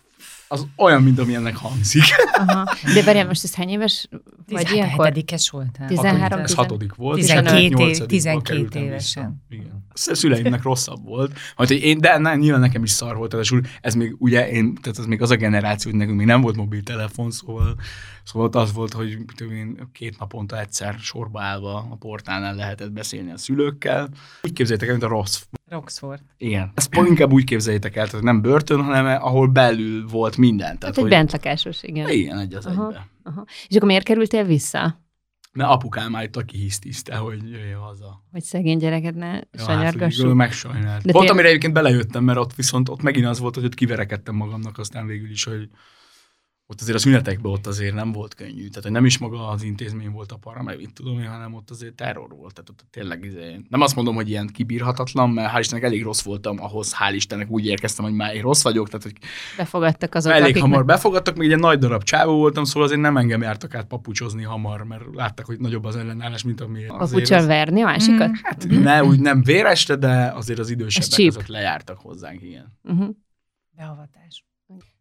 az olyan, mint amilyennek hangzik. Aha. De várjál, most ez hány éves vagy ilyenkor? Hetedikes voltál? Tizen- 13, ez hatodik volt. 12 év- nyolcadikba 12 kerültem évesen. vissza. Igen. A szüleimnek rosszabb volt. Majd, hogy én, de nem, nyilván nekem is szar volt suli. Ez még ugye, én, tehát ez még az a generáció, hogy nekünk még nem volt mobiltelefon, szóval, szóval az volt, hogy én, két naponta egyszer sorba állva a portálnál lehetett beszélni a szülőkkel. Úgy képzeljétek el, mint a rossz Roxford. igen. Ezt pont inkább úgy képzeljétek el, tehát nem börtön, hanem ahol belül volt minden. Tehát, Hát egy hogy, bentlakásos, igen. Igen, egy az Aha. egybe. Aha. És akkor miért kerültél vissza? Mert apukám állítta kihisztiszte, hogy jöjjön haza. Hogy szegény gyereket ne Ja, hát, sanyargassuk. hogy megsajnált. De Pont tél- amire egyébként belejöttem, mert ott viszont ott megint az volt, hogy ott kiverekedtem magamnak aztán végül is, hogy ott azért a szünetekben ott azért nem volt könnyű. Tehát hogy nem is maga az intézmény volt a para, meg mit tudom én, hanem ott azért terror volt. Tehát ott tényleg izé, nem azt mondom, hogy ilyen kibírhatatlan, mert hál' Istennek elég rossz voltam ahhoz, hál' Istennek úgy érkeztem, hogy már én rossz vagyok, tehát hogy Befogadtak azok, elég akik hamar meg- befogadtak, még egy ilyen nagy darab csávó voltam, szóval azért nem engem jártak át papucsozni hamar, mert látták, hogy nagyobb az ellenállás, mint ami papucsal az- verni a másikat. Mm. Hát ne, úgy nem véresre, de azért az idősebbek azok lejártak hozzánk, igen. Uh-huh. Beavatás.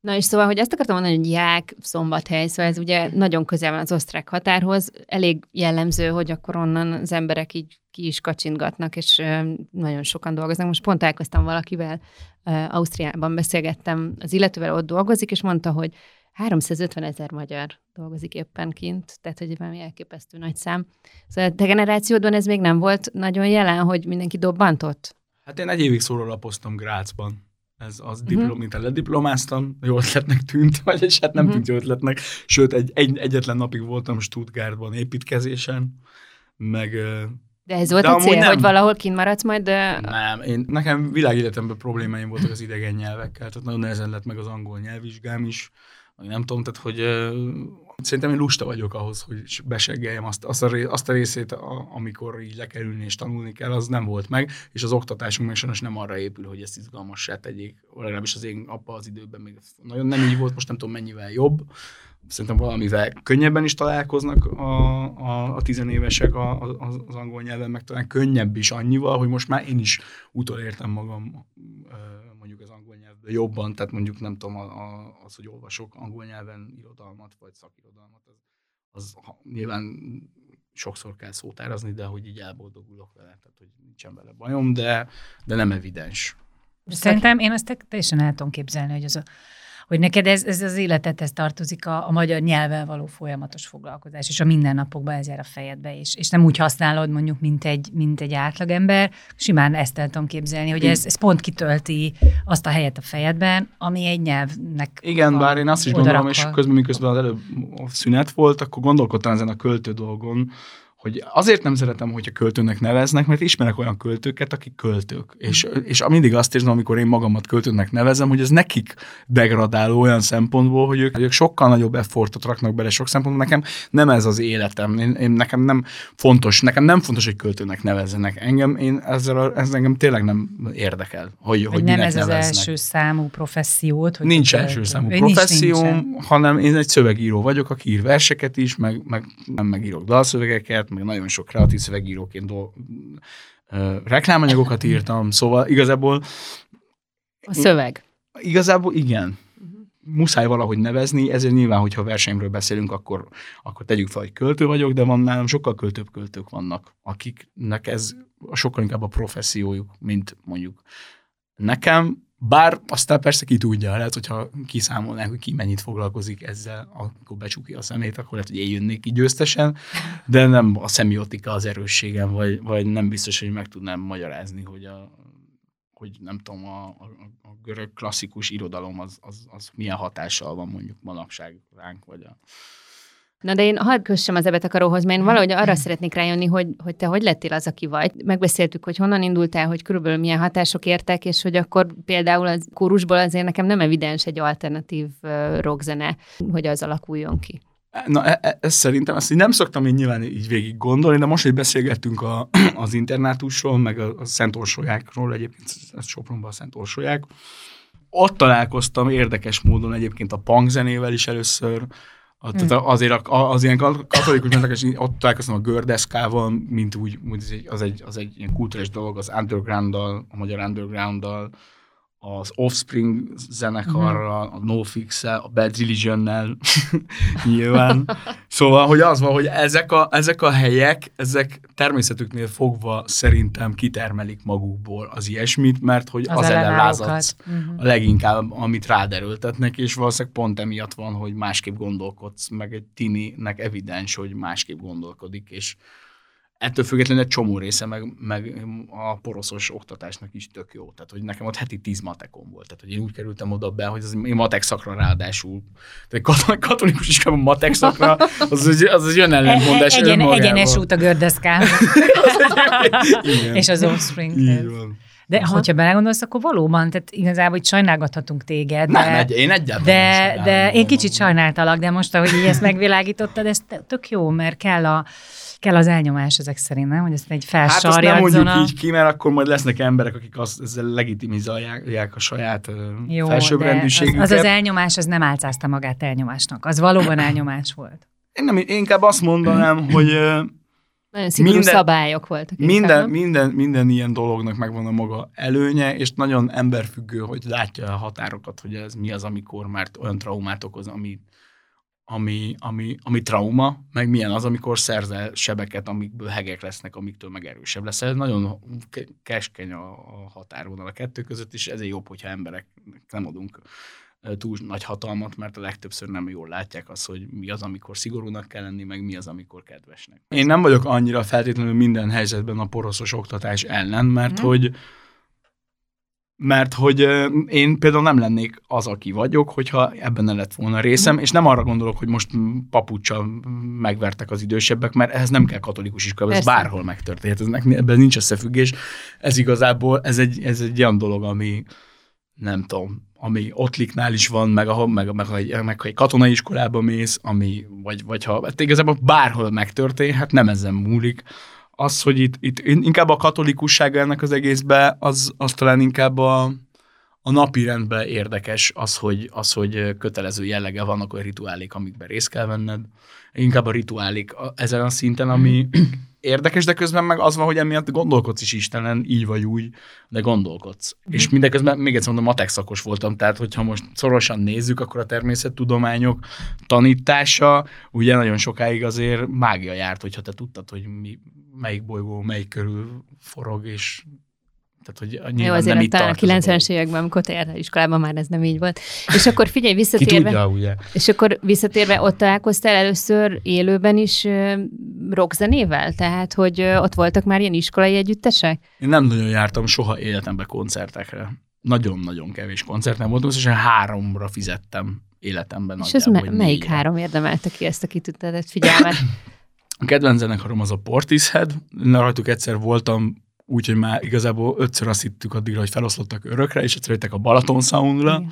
Na és szóval, hogy azt akartam mondani, hogy Ják, Szombathely, szóval ez ugye nagyon közel van az osztrák határhoz, elég jellemző, hogy akkor onnan az emberek így ki is kacsintgatnak, és nagyon sokan dolgoznak. Most pont találkoztam valakivel, Ausztriában beszélgettem, az illetővel ott dolgozik, és mondta, hogy 350 ezer magyar dolgozik éppen kint, tehát hogy valami elképesztő nagy szám. Szóval a te generációdban ez még nem volt nagyon jelen, hogy mindenki dobbantott? Hát én egy évig szórólapoztam Grácsban. Ez az Mhm. diplom, mint lediplomáztam, jó ötletnek tűnt, vagy és hát nem Mhm. tűnt jó ötletnek. Sőt, egy, egy, egyetlen napig voltam Stuttgartban építkezésen, meg De ez volt De a cél, nem. hogy valahol kint maradsz majd, de nem, én, nekem világéletemben problémáim voltak az idegen nyelvekkel, tehát nagyon nehezen lett meg az angol nyelvvizsgám is, nem tudom, tehát hogy Szerintem én lusta vagyok ahhoz, hogy beseggeljem azt, azt, a, részét, a, amikor így ülni és tanulni kell, az nem volt meg, és az oktatásunk meg sajnos nem arra épül, hogy ezt izgalmassá tegyék. Legalábbis az én apa az időben még nagyon nem így volt, most nem tudom mennyivel jobb. Szerintem valamivel könnyebben is találkoznak a, a, a tizenévesek a, a, az angol nyelven, meg talán könnyebb is annyival, hogy most már én is utolértem magam mondjuk az angol nyelvből jobban, tehát mondjuk nem tudom, a, a, az, hogy olvasok angol nyelven irodalmat, vagy szakirodalmat, az, az nyilván sokszor kell szótárazni, de hogy így elboldogulok vele, tehát hogy nincsen vele bajom, de, de nem evidens. Szerintem én azt teljesen el tudom képzelni, hogy az a hogy neked ez, ez az életet, ez tartozik a, a magyar nyelvvel való folyamatos foglalkozás, és a mindennapokban ez jár a fejedbe, és, és nem úgy használod mondjuk, mint egy, mint egy átlagember, simán ezt el tudom képzelni, hogy ez, ez pont kitölti azt a helyet a fejedben, ami egy nyelvnek Igen, bár én azt is gondolom, és közben, miközben az előbb szünet volt, akkor gondolkodtam ezen a költő dolgon, hogy azért nem szeretem, hogyha költőnek neveznek, mert ismerek olyan költőket, akik költők. És, és mindig azt érzem, amikor én magamat költőnek nevezem, hogy ez nekik degradáló olyan szempontból, hogy ők, hogy ők sokkal nagyobb effortot raknak bele sok szempontból. Nekem nem ez az életem. Én, én, nekem nem fontos, nekem nem fontos, hogy költőnek nevezzenek. Engem, én ezzel a, ez engem tényleg nem érdekel, hogy, hogy, hogy nem ez neveznek. az első számú professziót. Hogy nincs első számú professzióm, hanem én egy szövegíró vagyok, aki ír verseket is, meg, meg nem megírok dalszövegeket, meg nagyon sok kreatív szövegíróként do, ö, reklámanyagokat írtam, szóval igazából... A szöveg. Igazából igen. Muszáj valahogy nevezni, ezért nyilván, hogyha versenyről beszélünk, akkor, akkor tegyük fel, hogy költő vagyok, de van nálam sokkal költőbb költők vannak, akiknek ez sokkal inkább a professziójuk, mint mondjuk nekem. Bár aztán persze ki tudja, lehet, hogyha kiszámolnánk, hogy ki mennyit foglalkozik ezzel, akkor becsukja a szemét, akkor lehet, hogy én jönnék ki győztesen, de nem a szemiotika az erősségem, vagy, vagy nem biztos, hogy meg tudnám magyarázni, hogy a, hogy nem tudom, a, a, a görög klasszikus irodalom az, az, az milyen hatással van mondjuk manapság ránk, vagy a, Na de én hadd kössem az ebetakaróhoz, mert én valahogy arra szeretnék rájönni, hogy, hogy te hogy lettél az, aki vagy. Megbeszéltük, hogy honnan indultál, hogy körülbelül milyen hatások értek, és hogy akkor például az kórusból azért nekem nem evidens egy alternatív rockzene, hogy az alakuljon ki. Na, e, e, ez szerintem, ezt így nem szoktam én nyilván így végig gondolni, de most, hogy beszélgettünk a, <clears throat> az internátusról, meg a, a Szent Orsolyákról, egyébként ez Sopronban a Szent Orsolyák, ott találkoztam érdekes módon egyébként a punk zenével is először, a, hmm. tehát azért az ilyen katolikus mentek, ott találkoztam a gördeszkával, mint úgy, az egy, az egy, az egy ilyen kulturális dolog, az underground-dal, a magyar underground-dal, az Offspring zenekarral, a nofix a Bad Religion-nel <laughs> nyilván. Szóval, hogy az van, hogy ezek a, ezek a helyek, ezek természetüknél fogva szerintem kitermelik magukból az ilyesmit, mert hogy az, az ellen lázadsz uh-huh. a leginkább, amit ráderőltetnek, és valószínűleg pont emiatt van, hogy másképp gondolkodsz, meg egy tininek evidens, hogy másképp gondolkodik, és ettől függetlenül egy csomó része meg, meg a poroszos oktatásnak is tök jó. Tehát, hogy nekem ott heti tíz matekom volt. Tehát, hogy én úgy kerültem oda be, hogy az én matek szakra ráadásul. Tehát katolikus iskolában matek szakra, az, az, az egy ellentmondás. Egyen, egyenes út a gördeszkán. <laughs> És az offspring. De Aha. hogyha belegondolsz, akkor valóban, tehát igazából hogy sajnálgathatunk téged. De, nem, egy, én egyáltalán De, de én kicsit sajnáltalak, de most, ahogy így ezt megvilágítottad, ez tök jó, mert kell a, kell az elnyomás ezek szerint, nem? Hogy ezt egy felsarjadzon. Hát azt nem mondjuk így ki, mert akkor majd lesznek emberek, akik azt, ezzel legitimizálják a saját Jó, felsőbbrendűségüket. Az, az az elnyomás, az nem álcázta magát elnyomásnak. Az valóban <clears throat> elnyomás volt. Én, nem, én inkább azt mondanám, <clears throat> hogy nagyon szigorú minden, szabályok voltak. Minden, minden, minden ilyen dolognak megvan a maga előnye, és nagyon emberfüggő, hogy látja a határokat, hogy ez mi az, amikor már olyan traumát okoz, ami ami, ami, ami trauma, meg milyen az, amikor szerzel sebeket, amikből hegek lesznek, amiktől meg erősebb lesz. Ez nagyon keskeny a, a határvonal a kettő között, és ezért jobb, hogyha emberek nem adunk túl nagy hatalmat, mert a legtöbbször nem jól látják azt, hogy mi az, amikor szigorúnak kell lenni, meg mi az, amikor kedvesnek. Én nem vagyok annyira feltétlenül minden helyzetben a poroszos oktatás ellen, mert mm. hogy mert hogy én például nem lennék az, aki vagyok, hogyha ebben ne lett volna részem, és nem arra gondolok, hogy most papuccsal megvertek az idősebbek, mert ehhez nem kell katolikus iskola, ez bárhol megtörténhet, ez, ebben nincs összefüggés. Ez igazából, ez egy, ez egy olyan dolog, ami, nem tudom, ami Ottliknál is van, meg, ahol, meg, meg, meg, meg ha egy katonai iskolába mész, ami, vagy, vagy ha hát igazából bárhol megtörténhet, nem ezen múlik. Az, hogy itt, itt inkább a katolikusság ennek az egészbe, az, az talán inkább a, a napi rendben érdekes az hogy, az, hogy kötelező jellege vannak olyan rituálék, amikben részt kell venned. Inkább a rituálék ezen a szinten, ami érdekes, de közben meg az van, hogy emiatt gondolkodsz is Istenen, így vagy úgy, de gondolkodsz. Mm. És mindeközben, még egyszer mondom, matek szakos voltam, tehát hogyha most szorosan nézzük, akkor a természettudományok tanítása, ugye nagyon sokáig azért mágia járt, hogyha te tudtad, hogy mi, melyik bolygó, melyik körül forog, és tehát, hogy Jó, azért nem itt a 90-es években, amikor te iskolában már ez nem így volt. <laughs> És akkor figyelj, visszatérve. Tudja, ugye? És akkor visszatérve, ott találkoztál először élőben is rockzenével? Tehát, hogy ott voltak már ilyen iskolai együttesek? Én nem nagyon jártam soha életemben koncertekre. Nagyon-nagyon kevés koncerten voltam, és háromra fizettem életemben. És ez me- melyik négyre. három érdemelte ki ezt a kitüntetett figyelmet? <coughs> A kedvenc zenekarom az a Portishead, rajtuk egyszer voltam úgyhogy már igazából ötször azt hittük addigra, hogy feloszlottak örökre, és egyszer jöttek a Balaton Soundra. Igen.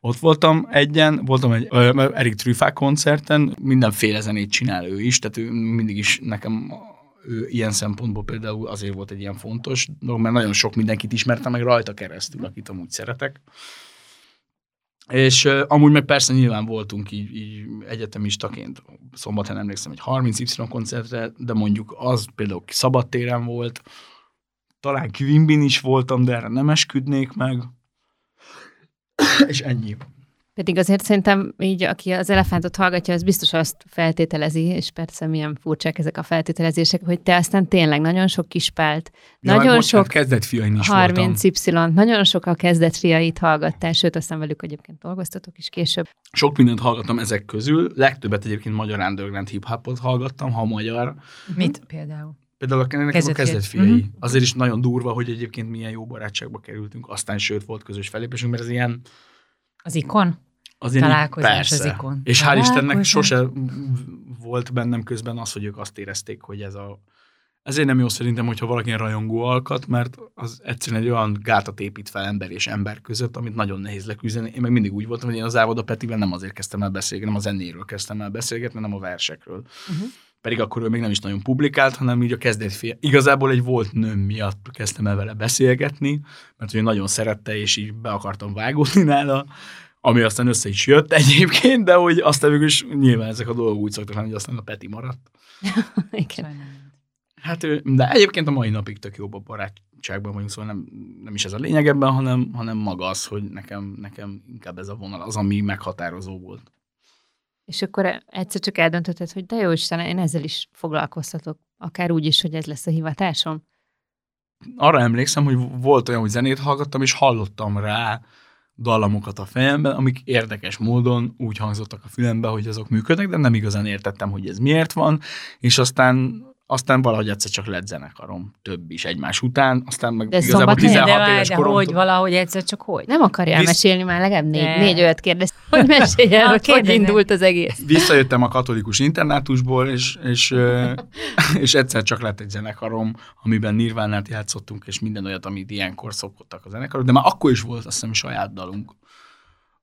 Ott voltam egyen, voltam egy uh, Erik Trüffák koncerten, mindenféle zenét csinál ő is, tehát ő mindig is nekem ő ilyen szempontból például azért volt egy ilyen fontos dolog, mert nagyon sok mindenkit ismertem meg rajta keresztül, akit amúgy szeretek. És uh, amúgy meg persze nyilván voltunk így, így egyetemistaként, szombathelyen emlékszem egy 30Y koncertre, de mondjuk az például szabadtéren volt, talán Quimbin is voltam, de erre nem esküdnék meg. És ennyi. Pedig azért szerintem így, aki az elefántot hallgatja, az biztos azt feltételezi, és persze milyen furcsák ezek a feltételezések, hogy te aztán tényleg nagyon sok kispált, ja, nagyon sok kezdetfiain is 30 y nagyon sok a kezdetfiait hallgattál, sőt, aztán velük egyébként dolgoztatok is később. Sok mindent hallgattam ezek közül, legtöbbet egyébként magyar underground hip-hopot hallgattam, ha magyar. Mit például? Például a, ennek a kezdetfiai. Uh-huh. Azért is nagyon durva, hogy egyébként milyen jó barátságba kerültünk, aztán sőt volt közös felépésünk, mert ez ilyen... Az ikon? Az Találkozás az ikon. És hál' Istennek sose volt bennem közben az, hogy ők azt érezték, hogy ez a... Ezért nem jó szerintem, hogyha valaki ilyen rajongó alkat, mert az egyszerűen egy olyan gátat épít fel ember és ember között, amit nagyon nehéz leküzdeni. Én meg mindig úgy voltam, hogy én az Ávoda Petivel nem azért kezdtem el beszélgetni, nem a zenéről kezdtem el beszélgetni, hanem a versekről. Uh-huh pedig akkor ő még nem is nagyon publikált, hanem így a kezdetfél. Igazából egy volt nőm miatt kezdtem el vele beszélgetni, mert ő nagyon szerette, és így be akartam vágódni nála, ami aztán össze is jött egyébként, de hogy aztán végül is nyilván ezek a dolgok úgy szoktak lenni, hogy aztán a Peti maradt. <laughs> Igen. Hát ő, de egyébként a mai napig tök jobb a barátságban vagyunk, szóval nem, nem is ez a lényeg ebben, hanem, hanem maga az, hogy nekem, nekem inkább ez a vonal az, ami meghatározó volt. És akkor egyszer csak eldöntötted, hogy de jó Isten, én ezzel is foglalkoztatok, akár úgy is, hogy ez lesz a hivatásom. Arra emlékszem, hogy volt olyan, hogy zenét hallgattam, és hallottam rá dallamokat a fejemben, amik érdekes módon úgy hangzottak a fülembe, hogy azok működnek, de nem igazán értettem, hogy ez miért van, és aztán aztán valahogy egyszer csak lett zenekarom, több is egymás után, aztán meg de igazából 16 de, éves de hogy valahogy egyszer csak hogy? Nem akarja Visz... mesélni már legalább négy, de... négy olyat kérdez, <laughs> hogy mesélj el, hogy hogy indult az egész. Visszajöttem a katolikus internátusból, és, és, <laughs> és egyszer csak lett egy zenekarom, amiben Nirvánát játszottunk, és minden olyat, amit ilyenkor szokottak a zenekarok, de már akkor is volt azt hiszem saját dalunk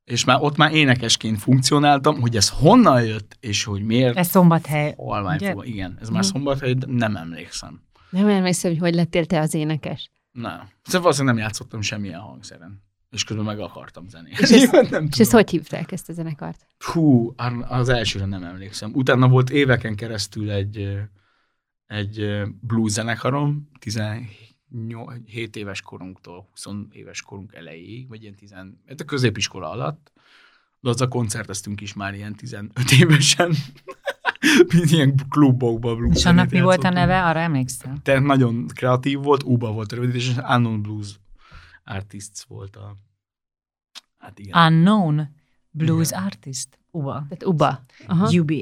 és már ott már énekesként funkcionáltam, hogy ez honnan jött, és hogy miért. Ez szombathely. Olványfúva, igen, ez már mhm. szombathely, de nem emlékszem. Nem emlékszem, hogy hogy lettél te az énekes? Nem. Szóval valószínűleg nem játszottam semmilyen hangszeren. És közben meg akartam zenét. És, ezt, <laughs> nem és ezt hogy hívták ezt a zenekart? Hú, az elsőre nem emlékszem. Utána volt éveken keresztül egy, egy blues zenekarom, 17 7 éves korunktól 20 éves korunk elejéig, vagy ilyen 10, hát a középiskola alatt, de az a koncerteztünk is már ilyen 15 évesen. <laughs> ilyen klubokban. És annak mi volt a neve, arra emlékszem? Tehát nagyon kreatív volt, UBA volt rövidítés, és Unknown Blues Artists volt a... Hát igen. Unknown Blues igen. Artist? UBA. Tehát UBA. Aha. UBA.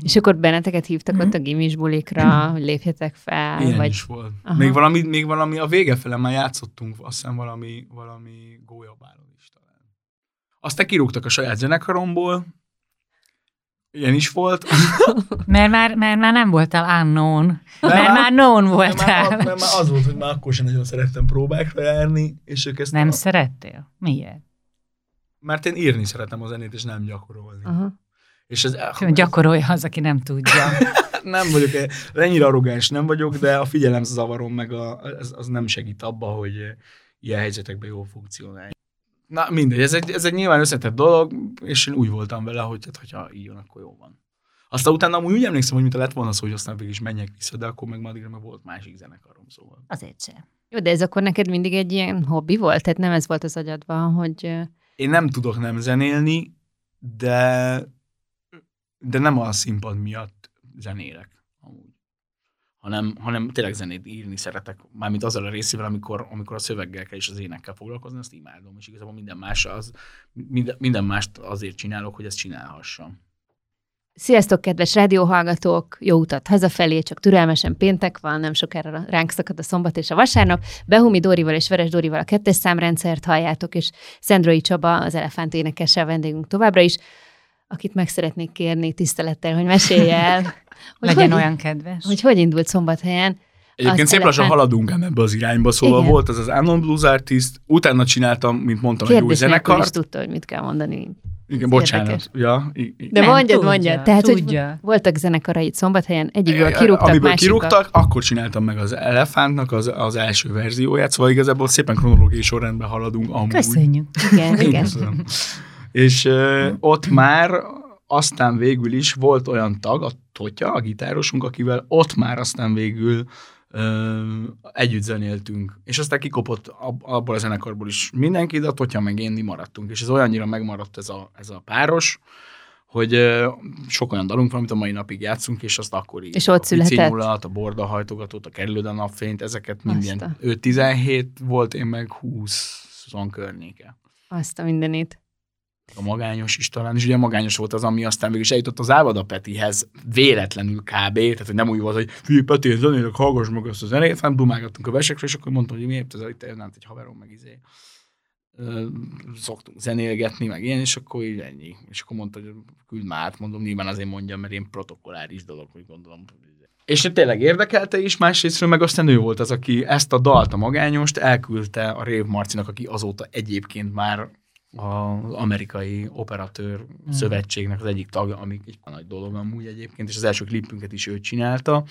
És akkor benneteket hívtak mm-hmm. ott a gimis bulikra, hogy lépjetek fel? Ilyen vagy... is volt. Még valami, még valami, a vége fele már játszottunk, azt hiszem valami, valami gólyabálon is talán. Aztán kirúgtak a saját zenekaromból, Ilyen is volt. <laughs> Mert már, mert már nem voltál unknown. Nem, mert már- known Mert voltál. már, mert már az volt, hogy már akkor sem nagyon szerettem próbákra járni, és ők ezt Nem a, szerettél? Miért? Mert én írni szeretem a zenét, és nem gyakorolni. Aha. És ez, Gyakorolja az, aki nem tudja. <laughs> nem vagyok, ennyire arrogáns nem vagyok, de a figyelem zavarom meg a, az, az nem segít abba, hogy ilyen helyzetekben jól funkcionálj. Na mindegy, ez egy, ez egy nyilván összetett dolog, és én úgy voltam vele, hogy hát, hogyha így jön, akkor jó van. Aztán utána amúgy úgy emlékszem, hogy mint lett volna szó, hogy aztán végig is menjek vissza, de akkor meg már addigra meg volt másik zenekarom, szóval. Azért sem. Jó, de ez akkor neked mindig egy ilyen hobbi volt? Tehát nem ez volt az agyadban, hogy Én nem tudok nem zenélni, de, de nem a színpad miatt zenélek amúgy. Hanem, hanem tényleg zenét írni szeretek. Mármint azzal a részével, amikor, amikor a szöveggel kell és az énekkel foglalkozni, azt imádom. És igazából minden más az, minden, minden mást azért csinálok, hogy ezt csinálhassam. Sziasztok, kedves rádióhallgatók! Jó utat hazafelé, csak türelmesen péntek van, nem sokára ránk szakad a szombat és a vasárnap. Behumi Dórival és Veres Dórival a kettes számrendszert halljátok, és Szendroi Csaba, az elefánt énekese a vendégünk továbbra is, akit meg szeretnék kérni tisztelettel, hogy mesélje el, <laughs> hogy Legyen hogy, olyan kedves. hogy hogy indult szombathelyen. Egyébként szép lassan elefánt- haladunk ám ebbe az irányba, szóval Igen. volt az az Unknown Blues Artist, utána csináltam, mint mondtam, egy új Kérdés nélkül is zenekart. tudta, hogy mit kell mondani. Igen, Ez bocsánat. érdekes. Ja, i- i- De Nem, mondjad, tudja, mondjad. Tehát, tudja. hogy voltak zenekarai itt szombathelyen, egyikből kirúgtak, Amiből másikból. kirúgtak, akkor csináltam meg az Elefántnak az, az első verzióját, szóval igazából szépen kronológiai sorrendben haladunk amúgy. Köszönjük. Igen, igen. köszönöm. És uh, ott már aztán végül is volt olyan tag, a Totya, a gitárosunk, akivel ott már aztán végül uh, együtt zenéltünk. És aztán kikopott ab, abból a zenekarból is mindenki, de a Totya meg én mi maradtunk. És ez olyannyira megmaradt ez a, ez a páros, hogy sok olyan dalunk van, amit a mai napig játszunk, és azt akkor így. És ott a született? A borda hajtogatót, a kerülőd a napfényt, ezeket minden. Ő 17 volt, én meg 20 környéke Azt a mindenit. A magányos is talán, és ugye magányos volt az, ami aztán végül is eljutott az Ávada Petihez véletlenül kb. Tehát, hogy nem úgy volt, hogy fiú, Peti, én zenélek, hallgass meg ezt a zenét, hanem dumálgattunk a vesekre, és akkor mondtam, hogy miért ez itt jön át egy haverom, meg izé. Szoktunk zenélgetni, meg ilyen, és akkor így ennyi. És akkor mondta, hogy küld már át, mondom, nyilván azért mondjam, mert én protokolláris dolog, hogy gondolom. És tényleg érdekelte is, másrésztről meg aztán ő volt az, aki ezt a dalt, a magányost elküldte a Rév Marcinak, aki azóta egyébként már az amerikai operatőr szövetségnek az egyik tagja, ami egy nagy dolog amúgy egyébként, és az első klipünket is ő csinálta,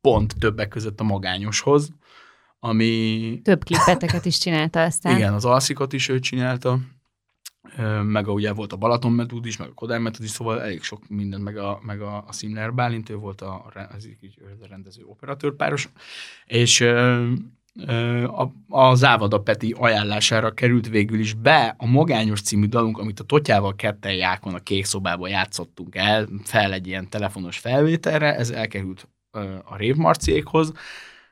pont többek között a magányoshoz, ami Több klipeteket is csinálta aztán. igen, az alszikot is ő csinálta, meg a, ugye volt a Balaton metód is, meg a Kodály metód is, szóval elég sok mindent, meg a, meg a, a Simler Bálint, ő volt a, az, így- ő a rendező operatőr páros, és a, Závada Peti ajánlására került végül is be a Magányos című dalunk, amit a Totyával ketten Jákon a kék szobában játszottunk el, fel egy ilyen telefonos felvételre, ez elkerült a Rév Marciékhoz,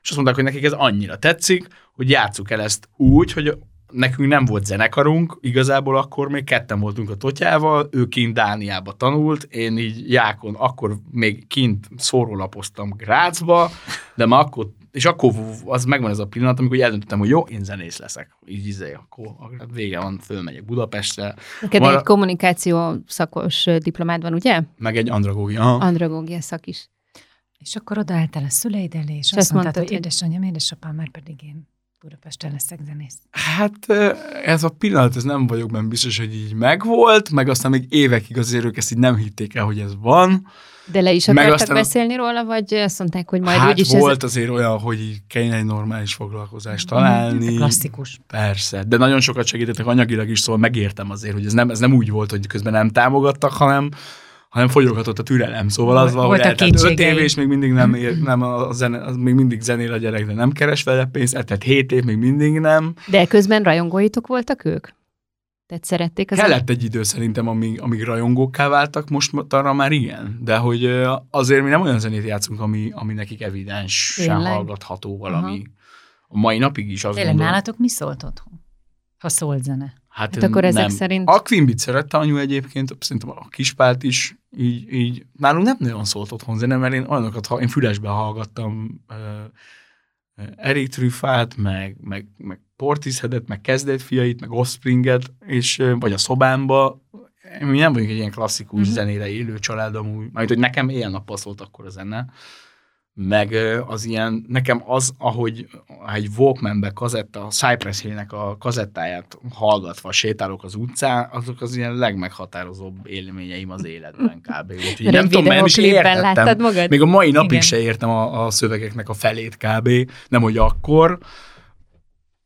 és azt mondták, hogy nekik ez annyira tetszik, hogy játsszuk el ezt úgy, hogy nekünk nem volt zenekarunk, igazából akkor még ketten voltunk a Totyával, ő kint Dániába tanult, én így Jákon, akkor még kint szórólapoztam Grácsba, de már akkor, és akkor az megvan ez a pillanat, amikor eldöntöttem, hogy jó, én zenész leszek. Így izé, akkor akkor vége van, fölmegyek Budapestre, Neked Vala- egy kommunikáció szakos diplomád van, ugye? meg egy andragógia. Aha. Andragógia szak is. És akkor odaálltál a szüleid elé, és És azt azt mondtad, mondtad, hogy édesanyám, édesapám, már pedig én Budapesten leszek zenész. Hát ez a pillanat, ez nem vagyok benne biztos, hogy így megvolt, meg aztán még évekig azért ők ezt így nem hitték el, hogy ez van. De le is akartak aztán- beszélni róla, vagy azt mondták, hogy majd hát úgyis volt azért olyan, hogy kellene egy normális foglalkozást találni. Klasszikus. Persze, de nagyon sokat segítettek anyagilag is, szóval megértem azért, hogy ez nem, ez nem úgy volt, hogy közben nem támogattak, hanem hanem fogyoghatott a türelem. Szóval az van, hogy eltelt öt év, és még mindig nem, ér, nem a zene, az még mindig zenél a gyerek, de nem keres vele pénzt, eltelt hét év, még mindig nem. Ez... De közben rajongóitok voltak ők? Tehát szerették az Kellett egy idő szerintem, amíg, amíg rajongókká váltak, most arra már igen. De hogy azért mi nem olyan zenét játszunk, ami, ami nekik evidensen Tényleg? hallgatható valami. A mai napig is azt Tényleg gondolom. nálatok mi szólt otthon? Ha szólt zene. Hát akkor ezek nem. szerint- A Quimbit szerette anyu egyébként, szerintem a Kispált is, így, így nálunk nem nagyon szólt otthon zene, mert én olyanokat, ha én fülesben hallgattam uh, Erik Trüffát, meg, meg, meg Portisheadet, meg Kezdet fiait, meg Offspringet, és, vagy a szobámba, mi nem vagyunk egy ilyen klasszikus uh-huh. zenére élő család amúgy, majd hogy nekem éjjel-nappal szólt akkor a zene, meg az ilyen, nekem az, ahogy egy Walkmanbe kazetta, a Cypress Hill-nek a kazettáját hallgatva sétálok az utcán, azok az ilyen legmeghatározóbb élményeim az életben kb. Úgyhogy nem tudom, nem is értettem. Láttad magad? Még a mai napig Igen. se értem a, a szövegeknek a felét kb. Nem, hogy akkor.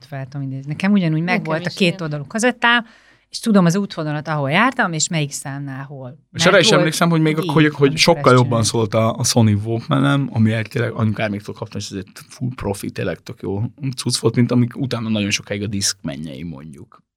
Fel tudom Nekem ugyanúgy megvolt a két oldalú kazettám, és tudom az útvonalat, ahol jártam, és melyik számnál hol. És arra is emlékszem, hogy még így, hogy, hogy sokkal jobban szólt a, a Sony walkman ami tényleg anyukár még kaptam, és ez egy full profi, tényleg tök jó cucc volt, mint amik utána nagyon sokáig a diszk mennyei mondjuk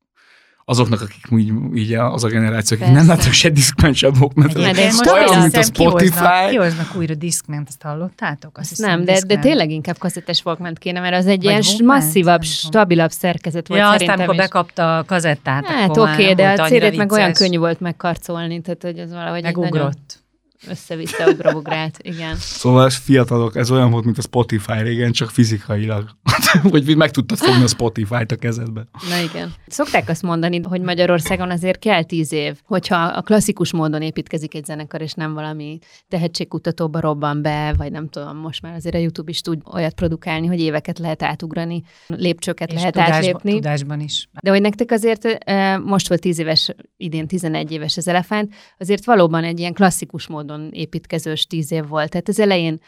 azoknak, akik úgy, így az a generáció, akik nem láttak se diszkment, se bokment. De most olyan, mint a Spotify. Kihoznak újra diszkment, ezt hallottátok? Azt hiszem, nem, de, de tényleg inkább kazettes Walkman kéne, mert az egy ilyen masszívabb, stabilabb szerkezet volt ja, szerintem. aztán, amikor bekapta a kazettát, Hát oké, okay, de a cd meg olyan könnyű volt megkarcolni, tehát hogy az valahogy Megugrott. Nagyon össze-vissza ugrobugrált, igen. Szóval fiatalok, ez olyan volt, mint a Spotify régen, csak fizikailag. <laughs> hogy meg tudtad fogni a Spotify-t a kezedbe. Na igen. Szokták azt mondani, hogy Magyarországon azért kell tíz év, hogyha a klasszikus módon építkezik egy zenekar, és nem valami tehetségkutatóba robban be, vagy nem tudom, most már azért a YouTube is tud olyat produkálni, hogy éveket lehet átugrani, lépcsőket és lehet tudásba, átlépni. tudásban is. De hogy nektek azért eh, most volt tíz éves, idén 11 éves az elefánt, azért valóban egy ilyen klasszikus módon módon építkezős tíz év volt. Tehát az elején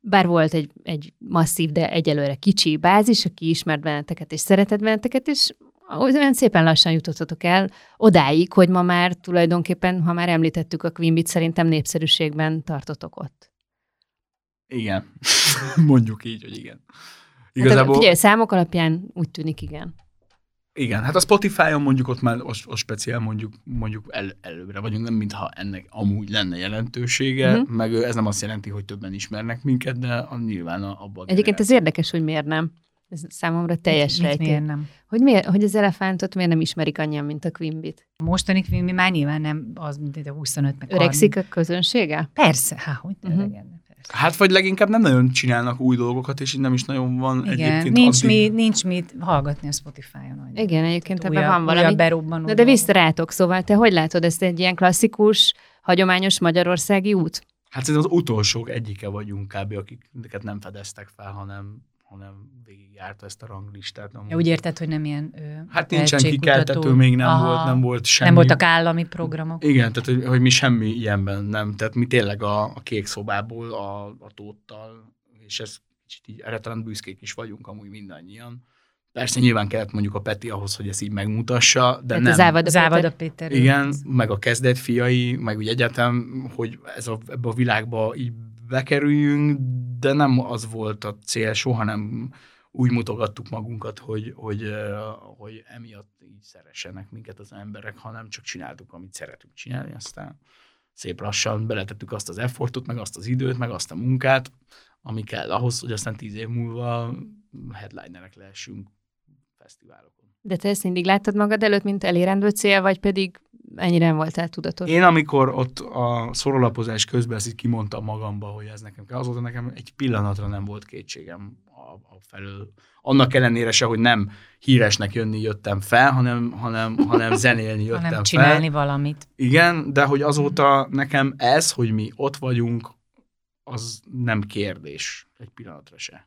bár volt egy, egy masszív, de egyelőre kicsi bázis, aki ismert benneteket és szeretett benneteket, és olyan szépen lassan jutottatok el odáig, hogy ma már tulajdonképpen, ha már említettük a Queen szerintem népszerűségben tartotok ott. Igen. <laughs> Mondjuk így, hogy igen. Igazából... Hát, figyelj, számok alapján úgy tűnik, igen. Igen, hát a Spotify-on mondjuk ott már az, az speciál mondjuk, mondjuk el, előbbre vagyunk, nem mintha ennek amúgy lenne jelentősége, uh-huh. meg ez nem azt jelenti, hogy többen ismernek minket, de a, nyilván abban. Egyébként ez érdekes, hogy miért nem. Ez számomra teljes rejtély. Miért nem? Hogy, miért, hogy az elefántot miért nem ismerik annyian, mint a Quimbit? A mostani Quimby már nyilván nem az, mint a 25 meg Öregszik a közönsége? Persze, hát hogy uh-huh. Hát vagy leginkább nem nagyon csinálnak új dolgokat, és így nem is nagyon van Igen, egyébként nincs, addig... mi, nincs mit hallgatni a Spotify-on. Igen, egyébként ebben van valami. De, de vissza rátok, szóval te hogy látod ezt egy ilyen klasszikus, hagyományos magyarországi út? Hát ez az utolsók egyike vagyunk kb., akiket nem fedeztek fel, hanem hanem végigjárta ezt a ranglistát. Ja, úgy érted, hogy nem ilyen ö, Hát nincsen kikeltető, még nem Aha. volt, nem volt semmi. Nem voltak állami programok. Igen, tehát hogy, hogy mi semmi ilyenben nem. Tehát mi tényleg a, a kék szobából, a, a tóttal, és ez kicsit így, erre talán büszkék is vagyunk amúgy mindannyian. Persze nyilván kellett mondjuk a Peti ahhoz, hogy ezt így megmutassa, de hát nem. Závada, Závada Péter. Péter. Igen, meg a kezdet fiai, meg úgy egyetem, hogy ez a, ebbe a világba így bekerüljünk, de nem az volt a cél, soha nem úgy mutogattuk magunkat, hogy, hogy, hogy emiatt így szeressenek minket az emberek, hanem csak csináltuk, amit szeretünk csinálni, aztán szép lassan beletettük azt az effortot, meg azt az időt, meg azt a munkát, ami kell ahhoz, hogy aztán tíz év múlva headlinerek lehessünk fesztiválokon. De te ezt mindig láttad magad előtt, mint elérendő cél, vagy pedig ennyire nem voltál tudatos. Én amikor ott a szorolapozás közben ezt így kimondtam magamba, hogy ez nekem kell, azóta nekem egy pillanatra nem volt kétségem a, a felől. Annak ellenére se, hogy nem híresnek jönni jöttem fel, hanem, hanem, hanem zenélni <laughs> jöttem hanem csinálni fel. valamit. Igen, de hogy azóta nekem ez, hogy mi ott vagyunk, az nem kérdés egy pillanatra se.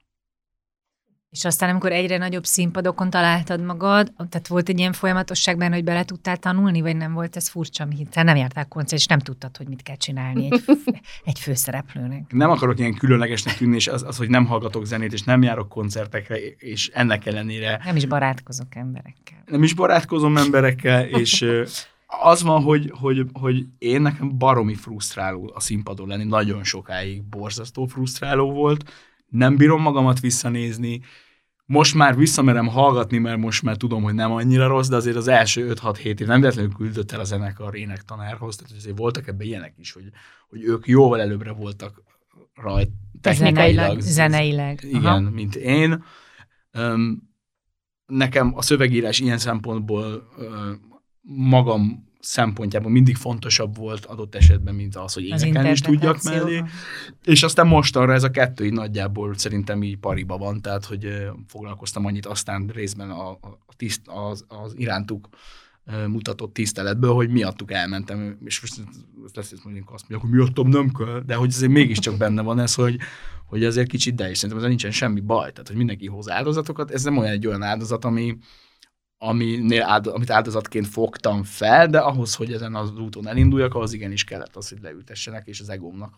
És aztán, amikor egyre nagyobb színpadokon találtad magad, tehát volt egy ilyen folyamatosság benne, hogy bele tudtál tanulni, vagy nem volt ez furcsa, hiszen nem jártál koncert, és nem tudtad, hogy mit kell csinálni egy, <laughs> egy főszereplőnek. Nem akarok ilyen különlegesnek tűnni, és az, az, hogy nem hallgatok zenét, és nem járok koncertekre, és ennek ellenére... Nem is barátkozok emberekkel. Nem is barátkozom emberekkel, és az van, hogy, hogy, hogy én nekem baromi frusztráló a színpadon lenni, nagyon sokáig borzasztó frusztráló volt, nem bírom magamat visszanézni, most már visszamerem hallgatni, mert most már tudom, hogy nem annyira rossz, de azért az első 5-6 hét év nem véletlenül küldött el a zenekar énektanárhoz, tehát azért voltak ebben ilyenek is, hogy, hogy ők jóval előbbre voltak rajt technikailag. Zeneileg. Igen, Aha. mint én. Um, nekem a szövegírás ilyen szempontból magam szempontjából mindig fontosabb volt adott esetben, mint az, hogy énekelni is tudjak mellé. És aztán most arra ez a kettő így nagyjából szerintem így pariba van, tehát hogy foglalkoztam annyit aztán részben a, a tiszt, az, az irántuk mutatott tiszteletből, hogy miattuk elmentem, és most lesz ezt mondjuk azt mondják, hogy miattam nem kell, de hogy azért mégiscsak benne van ez, hogy, hogy azért kicsit de, és szerintem ezzel nincsen semmi baj, tehát hogy mindenki hoz áldozatokat, ez nem olyan egy olyan áldozat, ami, aminél áld, amit áldozatként fogtam fel, de ahhoz, hogy ezen az úton elinduljak, ahhoz igenis kellett az, hogy leültessenek, és az egómnak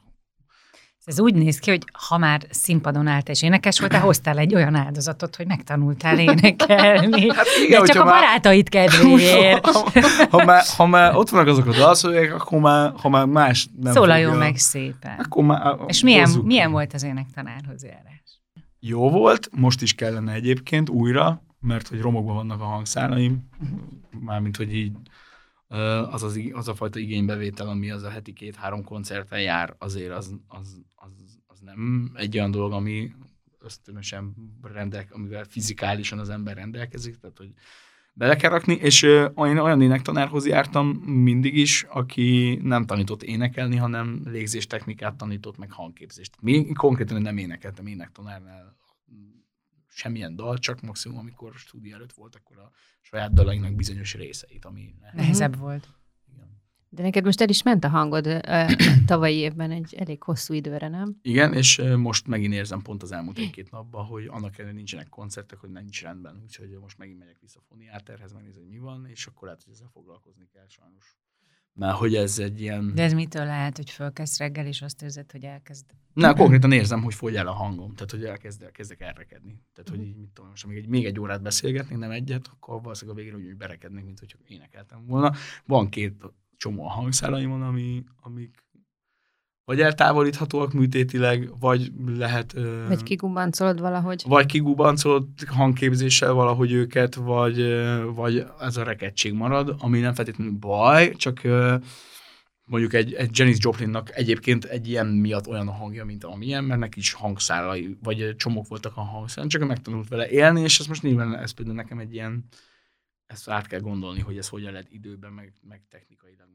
ez úgy néz ki, hogy ha már színpadon állt és énekes voltál, hoztál egy olyan áldozatot, hogy megtanultál énekelni. <laughs> Hát igen, De csak a már, barátait kedvéért. <laughs> Ha, ha, ha, már, ha már ott vannak azok a dalszövegek, akkor már, ha már más nem Szólaljon fogja, meg szépen. Akkor már, és milyen, milyen volt az énektanárhoz járás? Jó volt, most is kellene egyébként újra, mert hogy romokban vannak a hangszálaim, mármint, hogy így az, az, az a fajta igénybevétel, ami az a heti két-három koncerten jár, azért az, az, az, az nem egy olyan dolog, ami ösztönösen rendel, amivel fizikálisan az ember rendelkezik, tehát hogy bele kell rakni, és én olyan énektanárhoz jártam mindig is, aki nem tanított énekelni, hanem légzéstechnikát tanított, meg hangképzést. Mi konkrétan nem énekeltem énektanárnál semmilyen dal, csak maximum, amikor a stúdió előtt volt, akkor a saját dalainak bizonyos részeit, ami nehezebb uh-huh. volt. Igen. De neked most el is ment a hangod ö, <clears throat> tavalyi évben egy elég hosszú időre, nem? Igen, és most megint érzem pont az elmúlt egy-két napban, hogy annak ellenére nincsenek koncertek, hogy nincs rendben. Úgyhogy most megint megyek vissza a foniáterhez, megnézni, hogy mi van, és akkor lehet, hogy ezzel foglalkozni kell sajnos mert hogy ez egy ilyen... De ez mitől lehet, hogy fölkezd reggel, és azt érzed, hogy elkezd... Na, konkrétan érzem, hogy fogy el a hangom, tehát hogy elkezd, elkezdek elrekedni. Tehát, hogy így, mit tudom, most még egy, még egy órát beszélgetnénk, nem egyet, akkor valószínűleg a végén úgy berekednék, mint hogy énekeltem volna. Van két csomó a hangszálaimon, ami, amik vagy eltávolíthatóak műtétileg, vagy lehet... Vagy kigubancolod valahogy. Vagy kigubancolod hangképzéssel valahogy őket, vagy, vagy ez a rekettség marad, ami nem feltétlenül baj, csak mondjuk egy, egy Janis Joplinnak egyébként egy ilyen miatt olyan a hangja, mint amilyen, mert neki is hangszálai, vagy csomók voltak a hangszálai, csak megtanult vele élni, és ez most nyilván ez például nekem egy ilyen, ezt át kell gondolni, hogy ez hogyan lehet időben, meg, meg technikailag.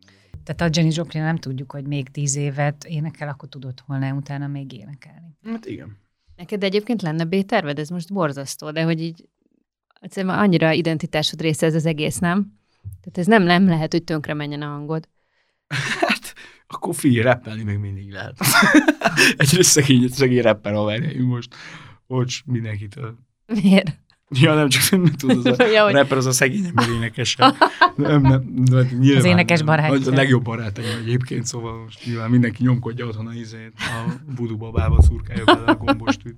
Tehát a Jenny Joplin nem tudjuk, hogy még tíz évet énekel, akkor tudott volna utána még énekelni. Hát igen. Neked egyébként lenne B-terved? Ez most borzasztó, de hogy így egyszerűen annyira identitásod része ez az egész, nem? Tehát ez nem, nem lehet, hogy tönkre menjen a hangod. Hát, akkor fi, rappelni még mindig lehet. <laughs> Egy szegény, szegény rapper haverjaim most. Bocs, mindenkitől. Miért? Ja, nem csak nem tudod, az a <laughs> ja, hogy... rapper az a szegény ember énekes. <laughs> nem, nem, hát nyilván, az énekes barátja. A legjobb barátaim egyébként, szóval most nyilván mindenki nyomkodja otthon a izét, a budu babába szurkálja bele a gombostűt.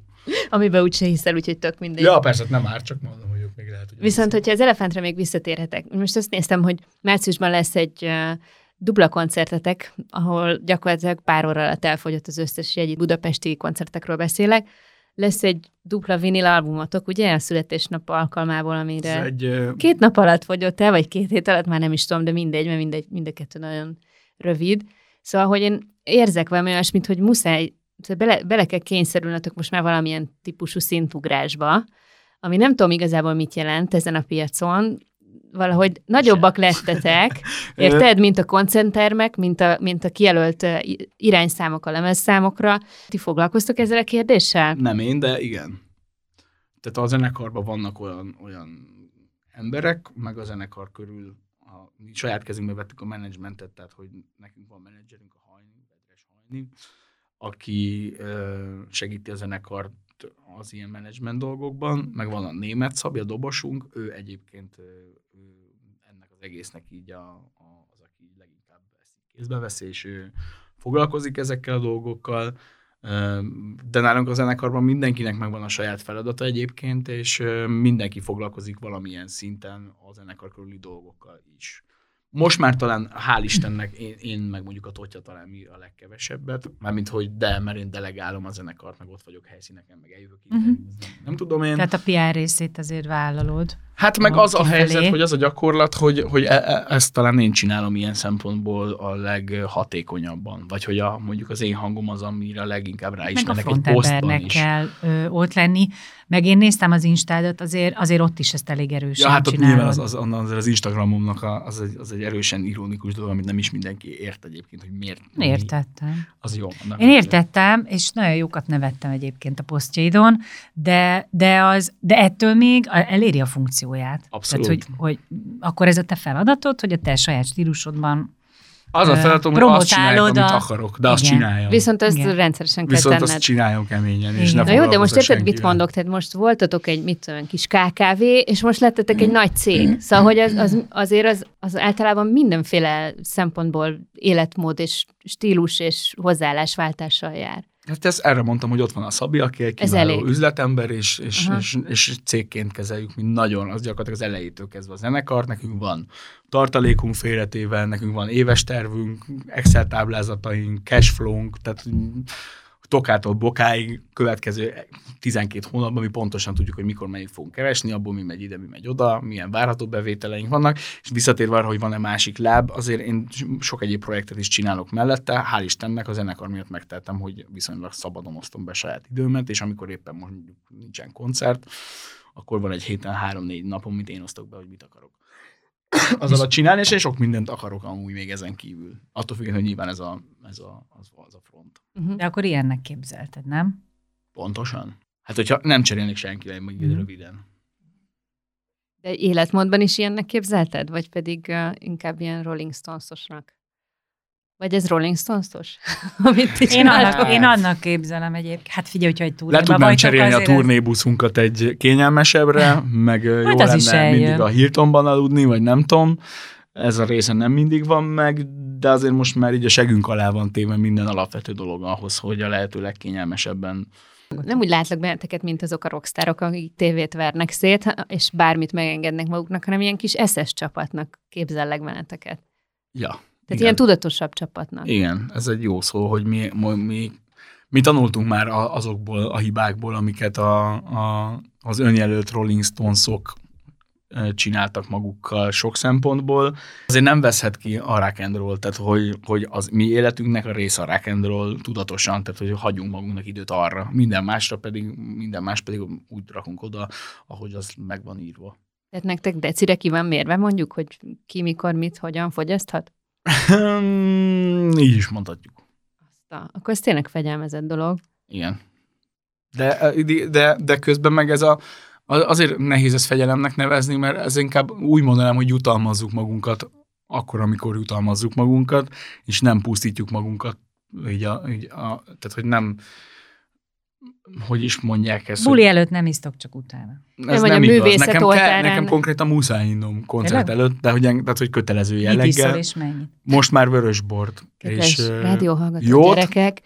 Amiben úgyse hiszel, úgyhogy tök mindegy. Ja, persze, nem árt, csak mondom, hogy ők még lehet, hogy... Viszont, hogyha az elefántra még visszatérhetek, most azt néztem, hogy márciusban lesz egy uh, dupla koncertetek, ahol gyakorlatilag pár óra alatt elfogyott az összes jegy budapesti koncertekről beszélek, lesz egy dupla vinil albumotok, ugye, a születésnap alkalmából, amire egy, két nap alatt fogyott el, vagy két hét alatt, már nem is tudom, de mindegy, mert mindegy, mind a kettő nagyon rövid. Szóval, hogy én érzek valami olyasmit, hogy muszáj, bele, bele kell kényszerülnötök most már valamilyen típusú szintugrásba, ami nem tudom igazából mit jelent ezen a piacon, valahogy nagyobbak lettetek, <laughs> érted, mint a koncentermek, mint a, mint a kijelölt irányszámok a lemezszámokra. Ti foglalkoztok ezzel a kérdéssel? Nem én, de igen. Tehát a zenekarban vannak olyan, olyan emberek, meg a zenekar körül a, mi saját kezünkbe vettük a menedzsmentet, tehát hogy nekünk van menedzserünk, a Hajni, Vedres Hajni, aki ö, segíti a zenekart az ilyen menedzsment dolgokban, meg van a német Szabja, a dobosunk, ő egyébként egésznek így a, a, az, aki leginkább ezt kézbe veszi, és ő foglalkozik ezekkel a dolgokkal, de nálunk a zenekarban mindenkinek megvan a saját feladata egyébként, és mindenki foglalkozik valamilyen szinten a zenekar körüli dolgokkal is. Most már talán, hál' Istennek, én, én meg mondjuk a Totya talán mi a legkevesebbet, mármint hogy de, mert én delegálom a zenekart, meg ott vagyok helyszíneken, meg eljövök uh-huh. nem, nem tudom én. Tehát a PR részét azért vállalod. Hát meg az a helyzet, hogy az a gyakorlat, hogy, hogy e, e, ezt talán én csinálom ilyen szempontból a leghatékonyabban. Vagy hogy a, mondjuk az én hangom az, amire a leginkább ráismernek egy posztban is. kell ö, ott lenni. Meg én néztem az Instádat, azért, azért ott is ezt elég erősen Ja, hát ott nyilván az, az, az, az Instagramomnak a, az, egy, az egy erősen ironikus dolog, amit nem is mindenki ért egyébként, hogy miért. Értettem. Mi, az jó. Én értettem, és nagyon jókat nevettem egyébként a posztjaidon, de, de, az, de ettől még eléri a funkció kommunikációját. Abszolút. Tehát, hogy, hogy akkor ez a te feladatod, hogy a te saját stílusodban Az a feladatom, hogy azt csinálják, amit akarok, de azt Igen. csináljam. Viszont ezt Igen. rendszeresen kell Viszont tenned. azt csináljam keményen, és Igen. ne Na jó, de most érted, mit mondok? Tehát most voltatok egy, mit tudom, kis KKV, és most lettetek egy nagy cég. Szóval, hogy az, az, azért az, az általában mindenféle szempontból életmód és stílus és hozzáállásváltással jár. Hát ezt erre mondtam, hogy ott van a Szabi, aki egy kiváló üzletember, és, és, Aha. és, és, cégként kezeljük, mint nagyon, az gyakorlatilag az elejétől kezdve a zenekar, nekünk van tartalékunk félretével, nekünk van éves tervünk, Excel táblázataink, cashflow-nk, tehát tokától bokáig következő 12 hónapban mi pontosan tudjuk, hogy mikor mennyit fogunk keresni, abból mi megy ide, mi megy oda, milyen várható bevételeink vannak, és visszatérve arra, hogy van-e másik láb, azért én sok egyéb projektet is csinálok mellette, hál' Istennek a zenekar miatt megtettem, hogy viszonylag szabadon osztom be saját időmet, és amikor éppen mondjuk nincsen koncert, akkor van egy héten három-négy napom, amit én osztok be, hogy mit akarok. Az alatt csinálni, és én sok mindent akarok amúgy még ezen kívül. Attól függően, hogy nyilván ez a, ez a, az, az a front. Uh-huh. De akkor ilyennek képzelted, nem? Pontosan. Hát, hogyha nem cserélnék senkivel, még Mhm. röviden. De életmódban is ilyennek képzelted? Vagy pedig uh, inkább ilyen Rolling Stones-osnak? Vagy ez Rolling Stones-os? <laughs> Amit ti Én annak, én annak képzelem egyébként. Hát figyelj, hogyha egy Le túrába tudnám vagytok, cserélni a turnébuszunkat egy kényelmesebbre, meg ö, jó az is lenne eljön. mindig a Hiltonban aludni, vagy nem tudom. Ez a része nem mindig van meg, de azért most már így a segünk alá van téve minden alapvető dolog ahhoz, hogy a lehető legkényelmesebben. Nem úgy látlak benneteket, mint azok a rockstárok, akik tévét vernek szét, és bármit megengednek maguknak, hanem ilyen kis eszes csapatnak képzellek benneteket. Ja. Tehát igen. ilyen tudatosabb csapatnak. Igen, ez egy jó szó, hogy mi, mi, mi, tanultunk már azokból a hibákból, amiket a, a, az önjelölt Rolling Stonesok csináltak magukkal sok szempontból. Azért nem veszhet ki a rock and roll, tehát hogy, hogy az mi életünknek a része a rock and roll tudatosan, tehát hogy hagyunk magunknak időt arra, minden másra pedig, minden más pedig úgy rakunk oda, ahogy az meg van írva. Tehát nektek decire ki van mérve mondjuk, hogy ki mikor mit, hogyan fogyaszthat? Így is mondhatjuk. Azt a, akkor ez tényleg fegyelmezett dolog. Igen. De, de, de közben meg ez a, azért nehéz ezt fegyelemnek nevezni, mert ez inkább úgy mondanám, hogy jutalmazzuk magunkat akkor, amikor jutalmazzuk magunkat, és nem pusztítjuk magunkat, így a, így a, tehát hogy nem, hogy is mondják ezt, Buli hogy előtt nem isztok, csak utána. ez vagy a nem igaz. művészet Nekem, kell, oltárán. nekem konkrétan muszáj innom koncert Tényleg? előtt, de hogy, tehát, hogy kötelező Mit iszol jelleggel. és mennyit? Most már vörösbort. Kedves és rádióhallgató jót? gyerekek.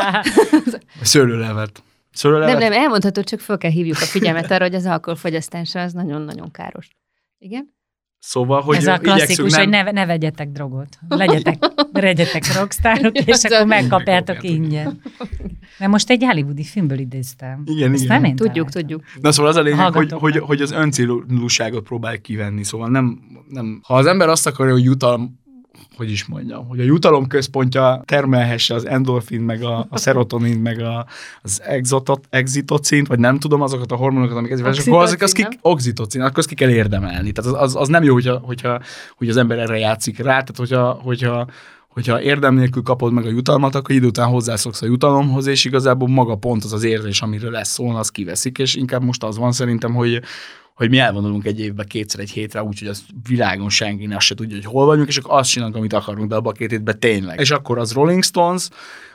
<laughs> szőlőlevet. Szőlőlevet? Nem, nem, elmondhatod, csak föl kell hívjuk a figyelmet arra, hogy az alkoholfogyasztása az nagyon-nagyon káros. Igen? Szóval, hogy Ez a igyekszünk klasszikus, nem... hogy ne, ne vegyetek drogot. Legyetek, <laughs> legyetek rockstárok, és akkor megkapjátok ingyen. Mert most egy hollywoodi filmből idéztem. Igen, Ezt igen. nem én Tudjuk, találtam. tudjuk. Na szóval az a lényeg, hogy, hogy, meg. hogy az öncélúságot próbálj kivenni. Szóval nem, nem, ha az ember azt akarja, hogy jutalom, hogy is mondjam, hogy a jutalom központja termelhesse az endorfin, meg a, a serotonin, meg a, az exotot, exitocint, vagy nem tudom, azokat a hormonokat, amik ezzel és akkor azok az ki, Oxitocin, akkor azt ki kell érdemelni. Tehát az, az, az nem jó, hogyha, hogyha, hogy az ember erre játszik rá, tehát hogyha, hogyha hogyha érdem nélkül kapod meg a jutalmat, akkor idő után hozzászoksz a jutalomhoz, és igazából maga pont az az érzés, amiről lesz szó, az kiveszik, és inkább most az van szerintem, hogy, hogy mi elvonulunk egy évbe kétszer egy hétre, úgyhogy az világon senki azt se tudja, hogy hol vagyunk, és akkor azt csinálunk, amit akarunk, de abban a két hétben tényleg. És akkor az Rolling Stones,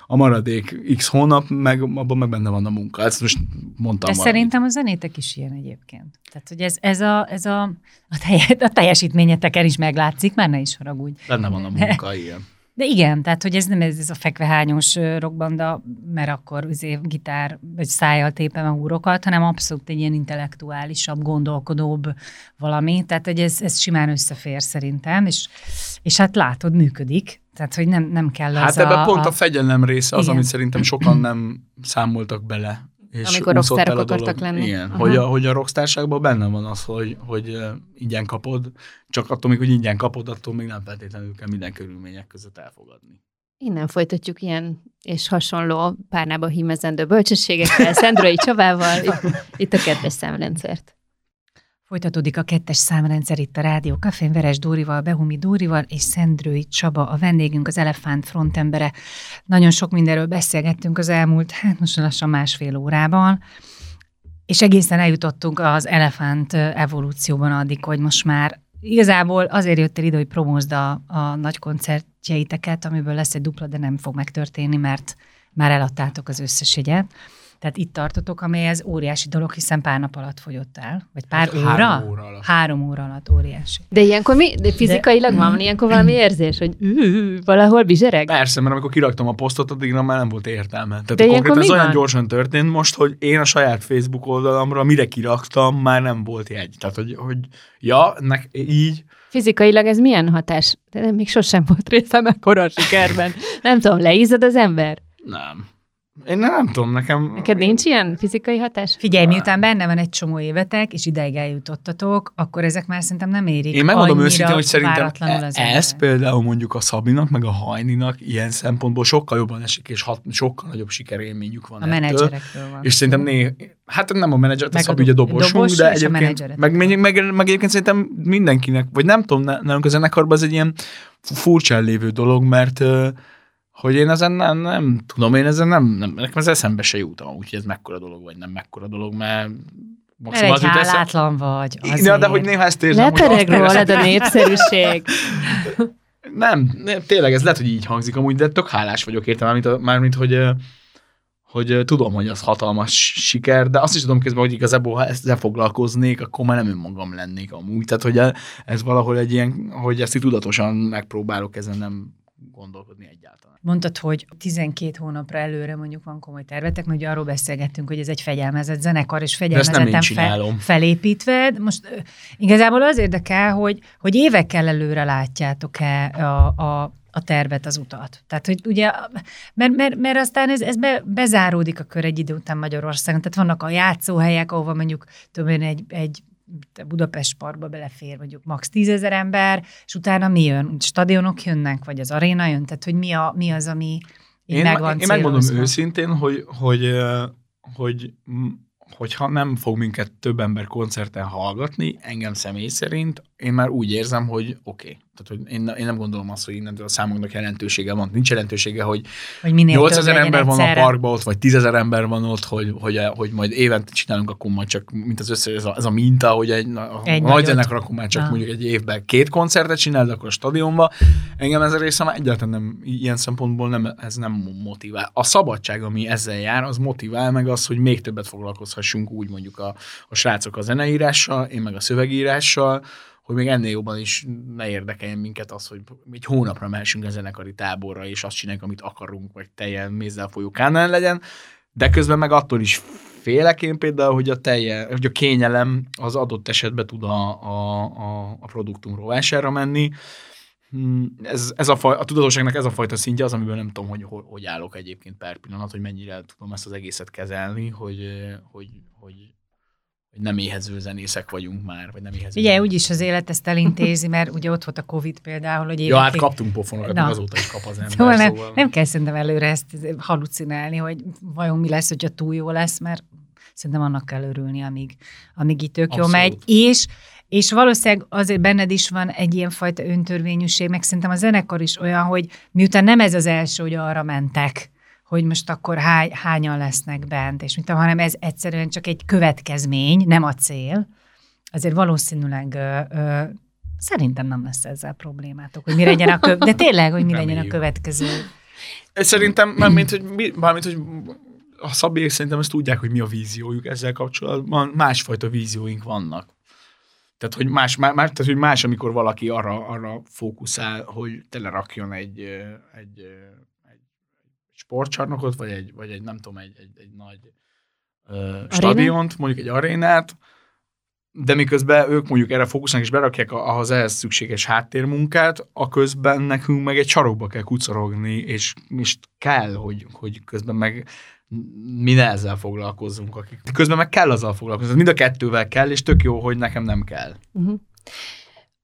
a maradék x hónap, meg abban meg benne van a munka. Ezt most mondtam De valamit. szerintem a zenétek is ilyen egyébként. Tehát, hogy ez, ez, a, ez a, a, telje, a teljesítményeteken is meglátszik, már ne is haragudj. Benne van a munka, igen. De igen, tehát, hogy ez nem ez, ez a fekvehányos ö, rockbanda, mert akkor üzé, gitár vagy szájjal tépem a húrokat, hanem abszolút egy ilyen intellektuálisabb, gondolkodóbb valami. Tehát, hogy ez, ez simán összefér szerintem, és, és hát látod, működik. Tehát, hogy nem, nem kell Hát az ebben a, pont a fegyelem része az, Igen. amit szerintem sokan nem számoltak bele. És Amikor rockstárok akartak lenni. Igen, Aha. hogy a, hogy a rockstárságban benne van az, hogy, hogy ingyen kapod, csak attól még, hogy ingyen kapod, attól még nem feltétlenül kell minden körülmények között elfogadni. Innen folytatjuk ilyen és hasonló párnába hímezendő bölcsességekkel, Szendrői Csabával, itt, itt a kedves számrendszert. Folytatódik a kettes számrendszer itt a Rádió Cafén, Veres Dórival, Behumi Dórival és Szendrői Csaba, a vendégünk, az Elefánt frontembere. Nagyon sok mindenről beszélgettünk az elmúlt, hát most lassan másfél órában. és egészen eljutottunk az elefánt evolúcióban addig, hogy most már igazából azért jöttél ide, hogy promózd a, a nagy koncertjeiteket, amiből lesz egy dupla, de nem fog megtörténni, mert már eladtátok az összes jegyet. Tehát itt tartotok, amely ez óriási dolog, hiszen pár nap alatt fogyott el. Vagy pár Hát óra? három óra alatt. Három óra alatt óriási. De ilyenkor mi? De fizikailag de... van ilyenkor valami érzés, hogy ű, valahol bizsereg? Persze, mert amikor kiraktam a posztot, addigra már nem volt értelme. Tehát De konkrétan ez mi olyan van? gyorsan történt most, hogy én a saját Facebook oldalamra, mire kiraktam, már nem volt jegy. Tehát, hogy, hogy ja, nek, így, Fizikailag ez milyen hatás? De nem, még sosem volt részem ekkora sikerben. Nem tudom, leízad az ember? nem. Én nem, nem tudom, nekem... Neked nincs ilyen fizikai hatás? Figyelj, miután benne van egy csomó évetek, és ideig eljutottatok, akkor ezek már szerintem nem érik Én megmondom őszintén, hogy szerintem e- az ez embert. például mondjuk a Szabinak, meg a Hajninak ilyen szempontból sokkal jobban esik, és hat, sokkal nagyobb sikerélményük van A ettől. menedzserekről van. És szerintem né, hát nem a menedzser, a Meg a Szabi ugye dob- dobosunk, dobos de egyébként, meg, meg, meg, meg, egyébként szerintem mindenkinek, vagy nem tudom, nálunk a zenekarban ez egy ilyen furcsán lévő dolog, mert ö, hogy én ezen nem, nem tudom, én ezen nem, nem, nekem ez eszembe se jut, úgyhogy ez mekkora dolog, vagy nem mekkora dolog, mert Mert maximum egy az jut eszem- hálátlan vagy. Ja, Azért. de hogy néha ezt érzem, Lepereg rólad a népszerűség. <laughs> Nem, nem, tényleg ez lehet, hogy így hangzik amúgy, de tök hálás vagyok érte, mármint, mármint hogy, hogy tudom, hogy az hatalmas siker, de azt is tudom közben, hogy igazából ha ezzel foglalkoznék, akkor már nem önmagam lennék amúgy. Tehát, hogy ez valahol egy ilyen, hogy ezt így tudatosan megpróbálok ezen nem gondolkodni egyáltalán. Mondtad, hogy 12 hónapra előre mondjuk van komoly tervetek, mert ugye arról beszélgettünk, hogy ez egy fegyelmezett zenekar, és fegyelmezetten csinálom. felépítve. Most igazából az érdekel, hogy, hogy évekkel előre látjátok-e a, a, a tervet, az utat. Tehát, hogy ugye, mert, mert, mert aztán ez, ez be, bezáródik a kör egy idő után Magyarországon. Tehát vannak a játszóhelyek, ahova mondjuk tudom én, egy, egy Budapest parkba belefér mondjuk max. tízezer ember, és utána mi jön? Stadionok jönnek, vagy az aréna jön? Tehát, hogy mi, a, mi az, ami Én, meg van én megmondom célozva? őszintén, hogy, hogy, hogy, mm, hogyha nem fog minket több ember koncerten hallgatni, engem személy szerint, én már úgy érzem, hogy oké. Okay. Tehát, hogy én, én nem gondolom azt, hogy innentől a számoknak jelentősége van. Nincs jelentősége, hogy Hogy minél 8000 több ember van a egyszerre. parkban ott, vagy 10 ember van ott, hogy, hogy, hogy majd évente csinálunk, akkor majd csak, mint az összes, ez a, ez a minta, hogy egy, a, Egy a nagy zenekar, akkor már csak Ah. mondjuk egy évben két koncertet csinál, akkor a stadionba. Engem ez a része már egyáltalán nem, ilyen szempontból nem, ez nem motivál. A szabadság, ami ezzel jár, az motivál, meg az, hogy még többet foglalkozhassunk úgy mondjuk a, a srácok a zeneírással, én meg a szövegírással, hogy még ennél jobban is ne érdekeljen minket az, hogy egy hónapra mehessünk a zenekari táborra, és azt csináljuk, amit akarunk, vagy teljen mézzel folyó kánál legyen, de közben meg attól is félek én például, hogy a, telje, hogy a kényelem az adott esetben tud a, a, a, a produktum rovására menni. Hmm, Ez, ez a, faj, a tudatosságnak ez a fajta szintje az, amiben nem tudom, hogy, hogy állok egyébként per pillanat, hogy mennyire tudom ezt az egészet kezelni, hogy, hogy, hogy, hogy nem éhező zenészek vagyunk már, vagy nem éhező Ugye, úgyis az élet ezt elintézi, mert ugye ott volt a Covid például, hogy Ja, hát évekig- kaptunk pofonokat, Na. meg azóta is kap az ember. Szóval nem, szóval... nem kell szerintem előre ezt halucinálni, hogy vajon mi lesz, hogyha túl jó lesz, mert szerintem annak kell örülni, amíg, amíg itt tök Abszolút. megy. És, és valószínűleg azért benned is van egy ilyen fajta öntörvényűség, meg szerintem a zenekar is olyan, hogy miután nem ez az első, hogy arra mentek, hogy most akkor hány, hányan lesznek bent, és mint, hanem ez egyszerűen csak egy következmény, nem a cél, azért valószínűleg ö, ö, szerintem nem lesz ezzel problémátok, hogy mi legyen a kö... de tényleg, hogy mi legyen a Reméljük. következő. Szerintem, mármint, hogy, mi, mármint, hogy a szabélyek szerintem ezt tudják, hogy mi a víziójuk ezzel kapcsolatban. Másfajta vízióink vannak. Tehát, hogy más, más, tehát, hogy más amikor valaki arra, arra fókuszál, hogy telerakjon egy, egy sportcsarnokot, vagy egy, vagy egy nem tudom, egy, egy, egy nagy ö, stadiont, mondjuk egy arénát, de miközben ők mondjuk erre fókuszálnak, és berakják ahhoz ehhez szükséges háttérmunkát, a közben nekünk meg egy sarokba kell kucorogni, és, és kell, hogy, hogy közben meg mi ne ezzel foglalkozzunk. Akik. Közben meg kell azzal foglalkozni. Mind a kettővel kell, és tök jó, hogy nekem nem kell. Uh-huh.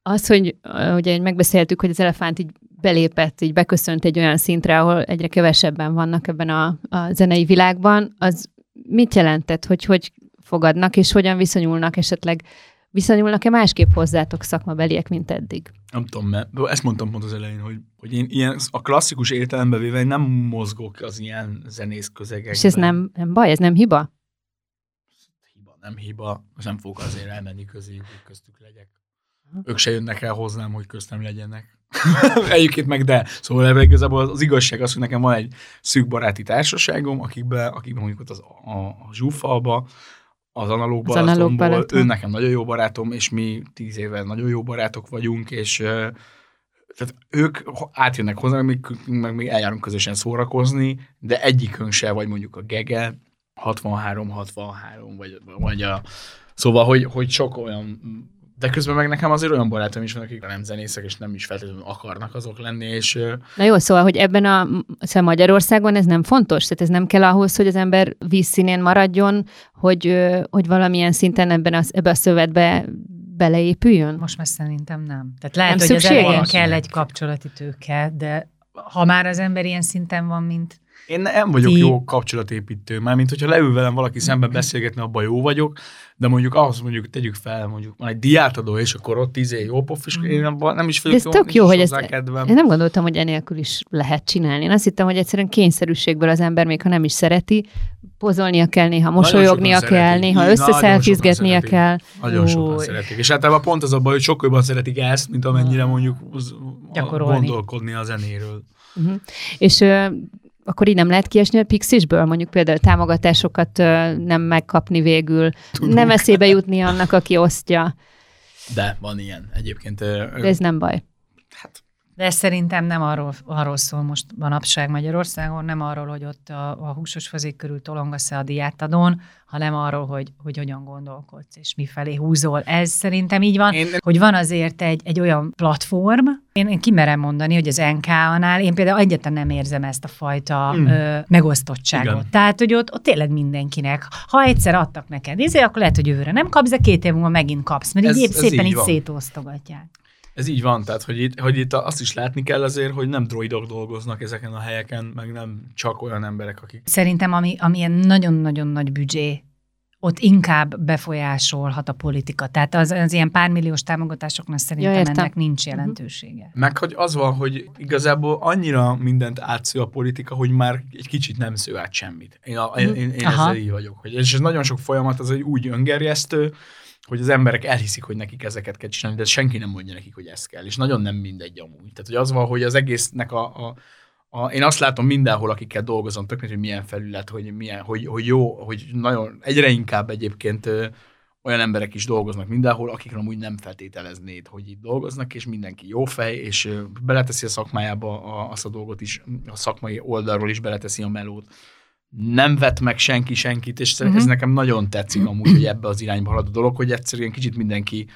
Az, hogy ugye megbeszéltük, hogy az elefánt így belépett, így beköszönt egy olyan szintre, ahol egyre kevesebben vannak ebben a, a zenei világban, az mit jelentett, hogy hogy fogadnak, és hogyan viszonyulnak esetleg, viszonyulnak-e másképp hozzátok szakmabeliek, mint eddig? Nem tudom, mert ezt mondtam pont az elején, hogy, hogy én ilyen, a klasszikus értelembe véve nem mozgok az ilyen zenész közegekben. És ez nem, nem baj, ez nem hiba? Hiba nem hiba, most nem fogok azért elmenni közéjük, hogy köztük legyek. Ők se jönnek el hozzám, hogy köztem legyenek. <laughs> Egyébként meg de. Szóval ebben igazából az, az igazság az, hogy nekem van egy szűk baráti társaságom, akikben, akikben mondjuk ott az, a, a zsúfalba, az analóg Az analóg Balatonból, ő nekem nagyon jó barátom, és mi tíz éve nagyon jó barátok vagyunk, és tehát ők átjönnek hozzá, még, meg még eljárunk közösen szórakozni, de egyikünk se, vagy mondjuk a Gege, 63-63, vagy, vagy a... Szóval, hogy, hogy sok olyan de közben meg nekem azért olyan barátom is van, akik nem zenészek, és nem is feltétlenül akarnak azok lenni, és Na jó, szóval, hogy ebben a szóval Magyarországon ez nem fontos? Tehát ez nem kell ahhoz, hogy az ember vízszínén maradjon, hogy, hogy valamilyen szinten ebben a, ebbe a szövetbe beleépüljön? Most már szerintem nem. Tehát lehet, Nem hogy az szükséges? elején kell egy kapcsolati tőke, de ha már az ember ilyen szinten van, mint Én nem vagyok Ti- jó kapcsolatépítő, már mint hogyha leül velem valaki szemben beszélgetni, abban jó vagyok, de mondjuk ahhoz mondjuk tegyük fel, mondjuk van egy diátadó, és akkor ott izé jó pof, és én abban nem is De vagyok ez tök nincs jó, hogy ezt, kedvem. én nem gondoltam, hogy enélkül is lehet csinálni. Én azt hittem, hogy egyszerűen kényszerűségből az ember, még ha nem is szereti, pozolnia kell, néha mosolyognia kell, szeretik. néha összeszelfizgetnie kell. Nagyon sokan szeretik. És általában pont az a baj, hogy sokkal jobban szeretik ezt, mint amennyire mondjuk az, a, Gyakorolni. gondolkodni a zenéről. Uh-huh. És akkor így nem lehet kiesni a Pixisből? Mondjuk például támogatásokat nem megkapni végül, Tudunk. nem eszébe jutni annak, aki osztja. De van ilyen egyébként. De ez nem baj. De ez szerintem nem arról, arról szól most manapság Magyarországon, nem arról, hogy ott a, a húsos fazék körül tolongasz-e a diátadón, hanem arról, hogy, hogy hogyan gondolkodsz, és mifelé húzol. Ez szerintem így van, Én- hogy van azért egy, egy olyan platform, én, én kimerem mondani, hogy az NK-nál én például egyáltalán nem érzem ezt a fajta Mm. ö, megosztottságot. Igen. Tehát, hogy ott, ott tényleg mindenkinek. Ha egyszer adtak neked izé, akkor lehet, hogy jövőre nem kapsz, de két év múlva megint kapsz, mert Ez- így épp ez szépen így így szétosztogatják. Ez így van, tehát hogy itt, hogy itt azt is látni kell azért, hogy nem droidok dolgoznak ezeken a helyeken, meg nem csak olyan emberek, akik Szerintem, ami, ami ilyen nagyon-nagyon nagy büdzsé, ott inkább befolyásolhat a politika. Tehát az, az ilyen pármilliós támogatásoknak szerintem Ja, értem. ennek nincs jelentősége. Meg hogy az van, hogy igazából annyira mindent átsző a politika, hogy már egy kicsit nem sző át semmit. Én, a, én, én, én Aha. ezzel így vagyok. Hogy, és ez nagyon sok folyamat az, hogy úgy öngerjesztő, hogy az emberek elhiszik, hogy nekik ezeket kell csinálni, de senki nem mondja nekik, hogy ez kell. És nagyon nem mindegy amúgy. Tehát, hogy az van, hogy az egésznek a, a a, én azt látom mindenhol, akikkel dolgozom, tök hogy milyen felület, hogy, milyen, hogy, hogy jó, hogy nagyon, egyre inkább egyébként ö, olyan emberek is dolgoznak mindenhol, akikről amúgy nem feltételeznéd, hogy itt dolgoznak, és mindenki jó fej, és ö, beleteszi a szakmájába a, azt a dolgot is, a szakmai oldalról is beleteszi a melót. Nem vet meg senki senkit, és uh-huh. ez Mhm. nekem nagyon tetszik amúgy, hogy ebbe az irányba halad a dolog, hogy egyszerűen kicsit mindenki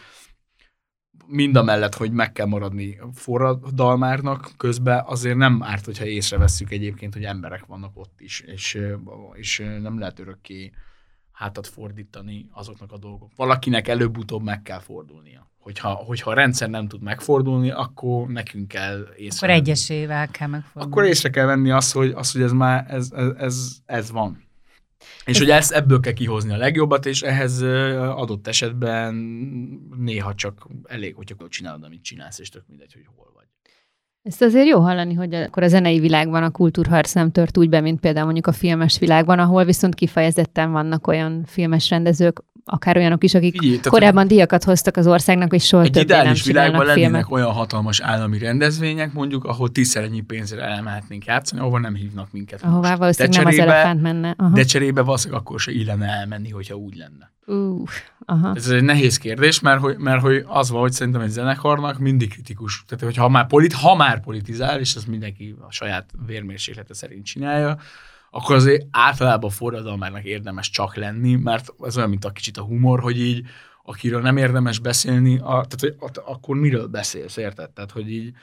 mind a mellett, hogy meg kell maradni forradalmárnak, közben azért nem árt, hogyha észrevesszük egyébként, hogy emberek vannak ott is, és, és nem lehet örökké hátat fordítani azoknak a dolgok. Valakinek előbb-utóbb meg kell fordulnia. Hogyha, hogyha a rendszer nem tud megfordulni, akkor nekünk kell észre. Akkor egyesével kell megfordulni. Akkor észre kell venni azt, hogy, azt, hogy ez már ez, ez, ez, ez van. És hogy ezt ebből kell kihozni a legjobbat, és ehhez adott esetben néha csak elég, hogyha csinálod, amit csinálsz, és tök mindegy, hogy hol vagy. Ezt azért jó hallani, hogy akkor a zenei világban a kultúrharc nem tört úgy be, mint például mondjuk a filmes világban, ahol viszont kifejezetten vannak olyan filmes rendezők, akár olyanok is, akik Figyelj, korábban díjakat hoztak az országnak, és soha egy többé nem ideális világban lennének filmet. olyan hatalmas állami rendezvények, mondjuk, ahol tízszer ennyi pénzre elmehetnénk játszani, ahova nem hívnak minket. Ahová most. valószínűleg de nem az cserébe, elefánt menne. Aha. De cserébe valószínűleg akkor se illene elmenni, hogyha úgy lenne. Uh, aha. Ez egy nehéz kérdés, mert hogy, mert hogy az van, hogy szerintem egy zenekarnak mindig kritikus. Tehát, hogy ha már, polit, ha már politizál, és ezt mindenki a saját vérmérséklete szerint csinálja, akkor azért általában forradalmának érdemes csak lenni, mert ez olyan, mint a kicsit a humor, hogy így akiről nem érdemes beszélni, a, tehát hogy at- akkor miről beszélsz, érted? Tehát, hogy így,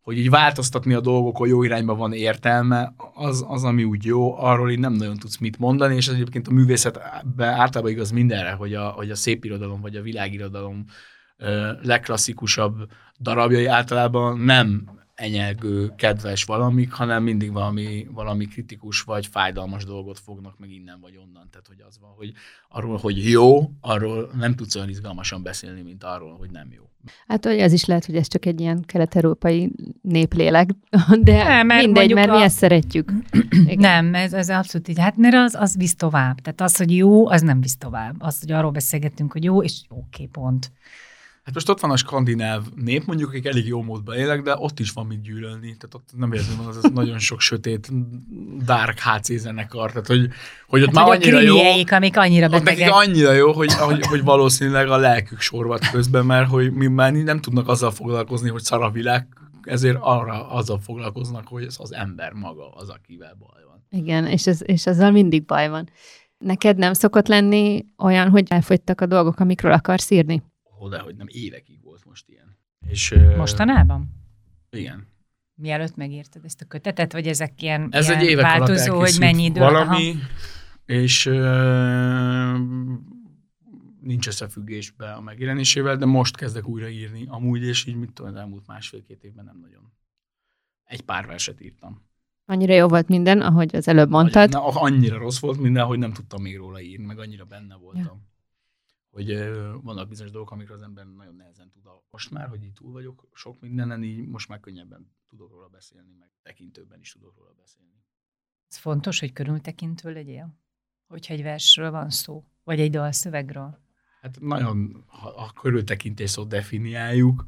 hogy így változtatni a dolgokon jó irányba van értelme, az, az, ami úgy jó, arról így nem nagyon tudsz mit mondani, és egyébként a művészetben általában igaz mindenre, hogy a, hogy a szép irodalom vagy a világirodalom ö, legklasszikusabb darabjai általában nem enyelgő, kedves valamik, hanem mindig valami, valami kritikus vagy fájdalmas dolgot fognak meg innen vagy onnan. Tehát, hogy az van, hogy arról, hogy jó, arról nem tudsz olyan izgalmasan beszélni, mint arról, hogy nem jó. Hát hogy ez is lehet, hogy ez csak egy ilyen kelet-európai néplélek, <laughs> de Nem, mert mindegy, mert mi a- ezt szeretjük. <clears throat> Igen. Nem, ez, ez abszolút így. Hát mert az, az visz tovább. Tehát az, hogy jó, az nem visz tovább. Az, hogy arról beszélgettünk, hogy jó, és oké, pont. Hát most ott van a skandináv nép, mondjuk, akik elég jó módban élek, de ott is van mit gyűlölni. Tehát ott nem érzem, az, az nagyon sok sötét, dark HC zenekar. Tehát, hogy, hogy ott Hát, már hogy a annyira jó, amik annyira ott betegek. annyira jó, hogy, hogy, hogy valószínűleg a lelkük sorvat közben, mert hogy mi már nem tudnak azzal foglalkozni, hogy szar a világ, ezért arra azzal foglalkoznak, hogy ez az ember maga az, akivel baj van. Igen, és, ez, és azzal mindig baj van. Neked nem szokott lenni olyan, hogy elfogytak a dolgok, amikről akarsz írni? De hogy nem évekig volt most ilyen. És, Mostanában? Igen. Mielőtt megírtad ezt a kötetet, vagy ezek ilyen, Ez ilyen egy évek változó, hogy mennyi idő? valami, Aha. és ö, nincs összefüggésbe a megjelenésével, de most kezdek újra írni amúgy, és így mit tudom, az elmúlt másfél-két évben nem nagyon. Egy pár verset írtam. Annyira jó volt minden, ahogy az előbb mondtad. Na, annyira rossz volt minden, hogy nem tudtam még róla írni, meg annyira benne voltam. Ja. Hogy vannak bizonyos dolgok, amikről az ember nagyon nehezen tud. Most már, hogy így túl vagyok sok mindenen, így most már könnyebben tudok róla beszélni, meg tekintőben is tudok róla beszélni. Ez fontos, hogy körültekintő legyél, hogyha egy versről van szó, vagy egy dalszövegről. Hát nagyon, ha a körültekintés szót definiáljuk,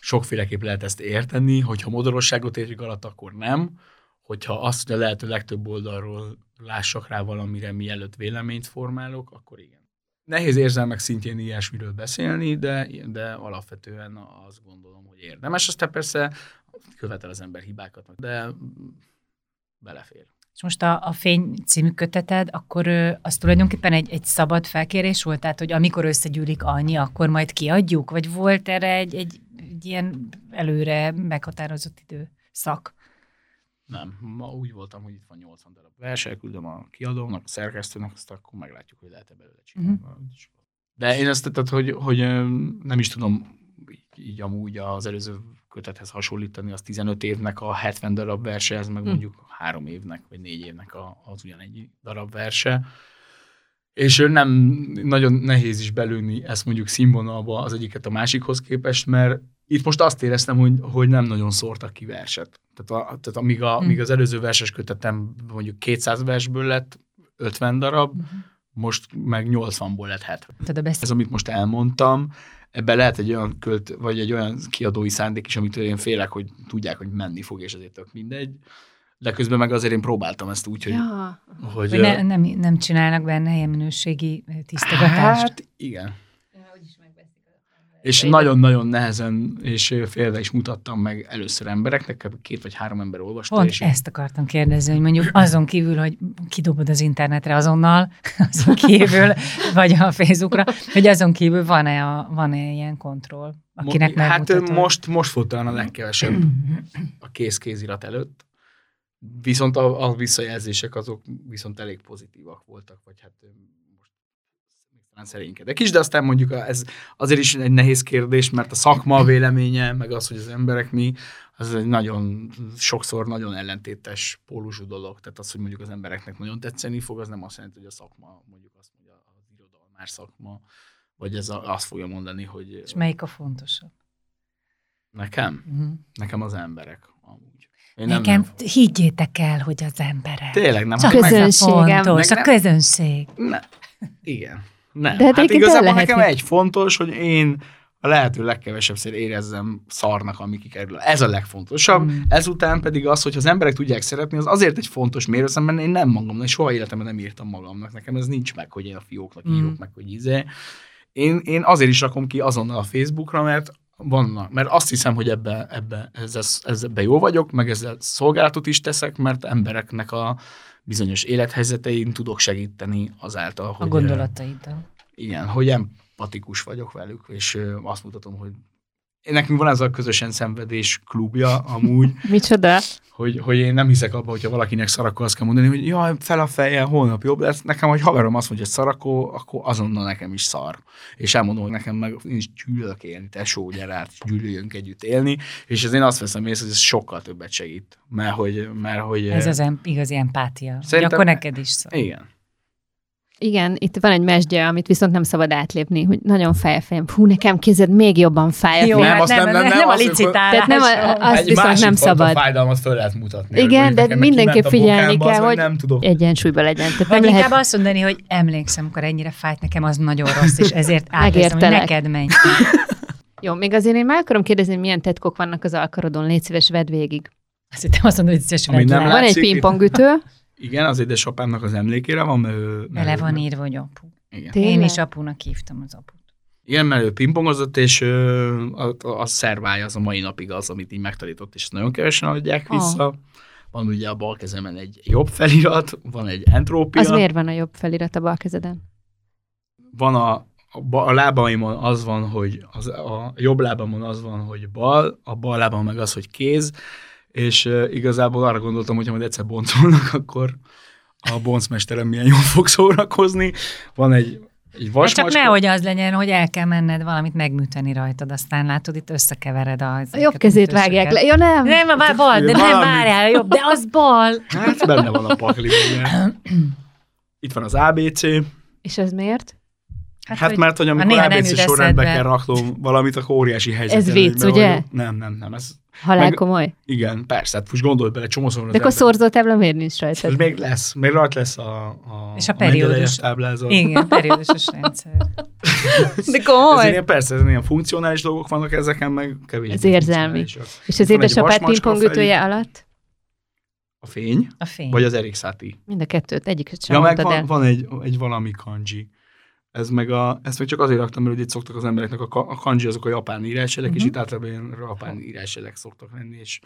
sokféleképp lehet ezt érteni, hogyha modorosságot érjük alatt, akkor nem. Hogyha azt, hogy a lehető legtöbb oldalról lássak rá valamire, mielőtt véleményt formálok, akkor igen. Nehéz érzelmek szintjén ilyesmiről beszélni, de, de alapvetően azt gondolom, hogy érdemes. Aztán persze követel az ember hibákat, de belefér. És most a, a Fény című köteted, akkor az tulajdonképpen egy, egy szabad felkérés volt? Tehát, hogy amikor összegyűlik annyi, akkor majd kiadjuk? Vagy volt erre egy, egy, egy ilyen előre meghatározott időszak? Nem, ma úgy voltam, hogy itt van 80 darab vers, elküldöm a kiadónak, a szerkesztőnek, azt akkor meglátjuk, hogy lehet-e belőle csinálni. Mhm. valamit is. De én ezt tehát, hogy, hogy nem is tudom így, amúgy az előző kötethez hasonlítani, az 15 évnek a 70 darab verse, ez meg Hm. mondjuk három évnek, vagy négy évnek a, az ugyanegy darab verse. És nem nagyon nehéz is belőni ezt mondjuk színvonalba az egyiket a másikhoz képest, mert itt most azt éreztem, hogy, hogy nem nagyon szórtak ki verset. Tehát, a, tehát amíg, a, Hm. amíg az előző verses kötetem mondjuk 200 versből lett 50 darab, Uh-huh. most meg 80-ból lett 70. Tehát a beszél... Ez, amit most elmondtam, ebben lehet egy olyan költ, vagy egy olyan kiadói szándék is, amitől én félek, hogy tudják, hogy menni fog, és ezért tök mindegy. De közben meg azért én próbáltam ezt úgy, hogy... Ja. hogy Hogy ne, nem, nem csinálnak benne helyen minőségi tisztogatást. Hát igen. És nagyon-nagyon nehezen, és félve is mutattam meg először embereknek, két vagy három ember olvasta. Pont és ezt akartam kérdezni, hogy mondjuk azon kívül, hogy kidobod az internetre azonnal, <laughs> azon kívül, vagy a Facebookra, hogy azon kívül van-e, a, van-e ilyen kontroll, akinek Mo- Hát most, most volt talán a legkevesebb a kész kézirat előtt. Viszont a, a visszajelzések azok viszont elég pozitívak voltak, vagy hát talán szerénykedek is, de aztán mondjuk ez azért is egy nehéz kérdés, mert a szakma véleménye, meg az, hogy az emberek mi, az egy nagyon, sokszor nagyon ellentétes pólusú dolog. Tehát az, hogy mondjuk az embereknek nagyon tetszeni fog, az nem azt jelenti, hogy a szakma, mondjuk azt mondja az irodalmár szakma, vagy ez a, azt fogja mondani, hogy És melyik a fontosabb? nekem, Uh-huh. nekem az emberek amúgy. Én Nekem higgyétek el, hogy az emberek. Tényleg nem. Csak a Közönségem. fontos, Meg a nem- közönség. Ne. Igen. Nem. De hát hát igazából lehet nekem egy fontos, hogy én a lehető legkevesebbszer érezzem szarnak, ami kikerül. Ez a legfontosabb. Mm. Ezután pedig az, hogy az emberek tudják szeretni, az azért egy fontos mérőszem, mert én nem magamnak, soha életemben nem írtam magamnak. Nekem ez nincs meg, hogy én a fióknak Mm. írok meg, hogy izé. Én, én azért is rakom ki azonnal a Facebookra, mert vannak, mert azt hiszem, hogy ebbe, ebbe, ezzel, ezzel ebbe jó vagyok, meg ezzel szolgálatot is teszek, mert embereknek a bizonyos élethelyzetein tudok segíteni azáltal, A hogy gondolataiddal. igen, hogy empatikus vagyok velük, és azt mutatom, hogy nekünk van ez a közösen szenvedés klubja amúgy, <laughs> Micsoda? hogy, hogy én nem hiszek abba, hogyha valakinek szarakó azt kell mondani, hogy jaj, fel a fejjel, holnap jobb lesz. Nekem, hogy haverom azt mondja, hogy szarakó, akkor azonnal nekem is szar. És elmondom, hogy nekem meg én is gyűlölök élni, tesó, gyere át, gyűlöljünk együtt élni, és ez én azt veszem észre, hogy ez sokkal többet segít. Mert hogy, mert hogy Ez az em- igazi empátia. Szerintem... Akkor neked is szól. igen. Igen, itt van egy mesdje, amit viszont nem szabad átlépni, hogy nagyon fáj a fejem. Hú, nekem kézed még jobban fáj a Jó. Nem, hát azt nem, nem- nem, nem- a licitálás. Tehát nem a- azt viszont nem szabad. fájdalmat föl lehet mutatni. Igen, de mindenképp a figyelni kell, hogy nem tudok. Egyensúlyban legyen. Tehát Vagy nem inkább lehet... azt mondani, hogy emlékszem, amikor ennyire fájt nekem, az nagyon rossz, és ezért <laughs> átérzem, hogy neked menj. <laughs> Jó, még azért én meg akarom kérdezni, hogy milyen tetkok vannak az alkarodon. Légy szíves, vedd végig. Azt hittem azt mondod, hogy szíves Van egy pingpongütő. Igen, az édesapámnak az emlékére van, mert ő... mert Bele van írva, hogy apu. Igen. Tényleg? Én is apunak hívtam az aput. Igen, mert ő pingpongozott, és ö, a, a szervája az a mai napig az, amit így megtanított, és nagyon kevesen adják Ah. vissza. Van ugye a bal kezemen egy jobb felirat, van egy entrópia, Az miért van a jobb felirat a bal kezeden? van a, a, a lábaimon az van, hogy az, a jobb lábamon az van, hogy bal, a bal lábamon meg az, hogy kéz, és igazából arra gondoltam, hogy ha majd egyszer boncolnak, akkor a boncmesterem milyen jól fog szórakozni. Van egy, egy Hát vasmacska. csak nehogy az legyen, hogy el kell menned valamit megműteni rajtad, aztán látod, itt összekevered a... A jobb kezét vágják le. Ja, nem. Nem, a bal, bal, de nem várjál, jobb, de az bal. Hát benne van a pakliban. Itt van az ABC. És ez miért? Hát, hát hogy- mert, hogy ha amikor ABC sorrendbe kell raklom valamit, akkor óriási helyzet. Ez vicc, ugye? vagyok. Nem, nem, nem. Ez, Halál Meg- komoly. igen, persze, hát most gondolj bele, csomószor az De akkor ember- szorzótábla miért nincs Ez rajtad? még lesz, még rajta lesz a, a, És a periódus. táblázat. Igen, periódusos rendszer. <laughs> De Ez komoly. ilyen, persze, ez ilyen funkcionális dolgok vannak ezeken, meg kevés. Ez érzelmi. És az édesapád pingpongütője alatt? A fény, A fény. vagy az Erik Satie. Mind a kettőt, egyiket sem Ja, meg van, el. van egy, egy valami kanji. Ez meg a, ezt meg csak azért raktam, mert itt szoktak az embereknek a, a kanji azok a japán írásjelek, uh-huh. és Mhm. itt általában ilyen japán írásjelek szoktak lenni, és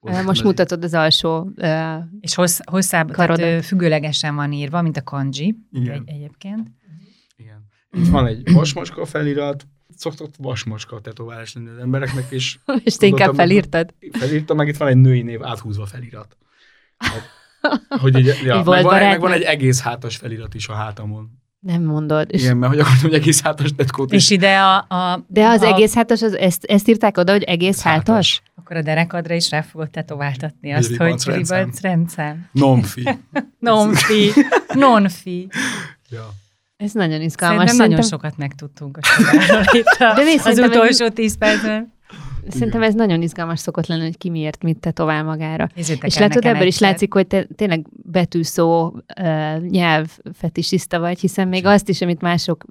Most mutatod az alsó. ö, És hossz, hosszább, Karodat. tehát, függőlegesen van írva, mint a kanji Igen. egy, egyébként. Igen. Itt van egy vasmacska felirat, szoktak vasmacska tetoválás lenni az embereknek, és <laughs> És te inkább felírtad? felírtam, meg itt van egy női név áthúzva felirat. <laughs> Hát, Hogy így, ja, Így meg, van, meg van egy egész hátas felirat is a hátamon. Nem mondod. És, Igen, mert hogy akartam, hogy egész hátas tetkót És is. ide a, a, de az a, egész hátas, az, ezt, ezt írták oda, hogy egész hátas? Akkor a derekadra is rá fogod tetováltatni azt, hogy ribanc rendszám. ribanc rendszám. Nomfi. <laughs> Non-fi. Non-fi. Ja. Ez nagyon izgalmas. Szerintem nagyon sokat megtudtunk a De az szerintem utolsó tíz percben. Szerintem ez nagyon izgalmas szokott lenni, hogy ki miért mit tetovál magára. Nézzétek És látod, ebből is látszik, hogy te tényleg betűszó uh, nyelvfetisiszta vagy, hiszen még azt is, amit mások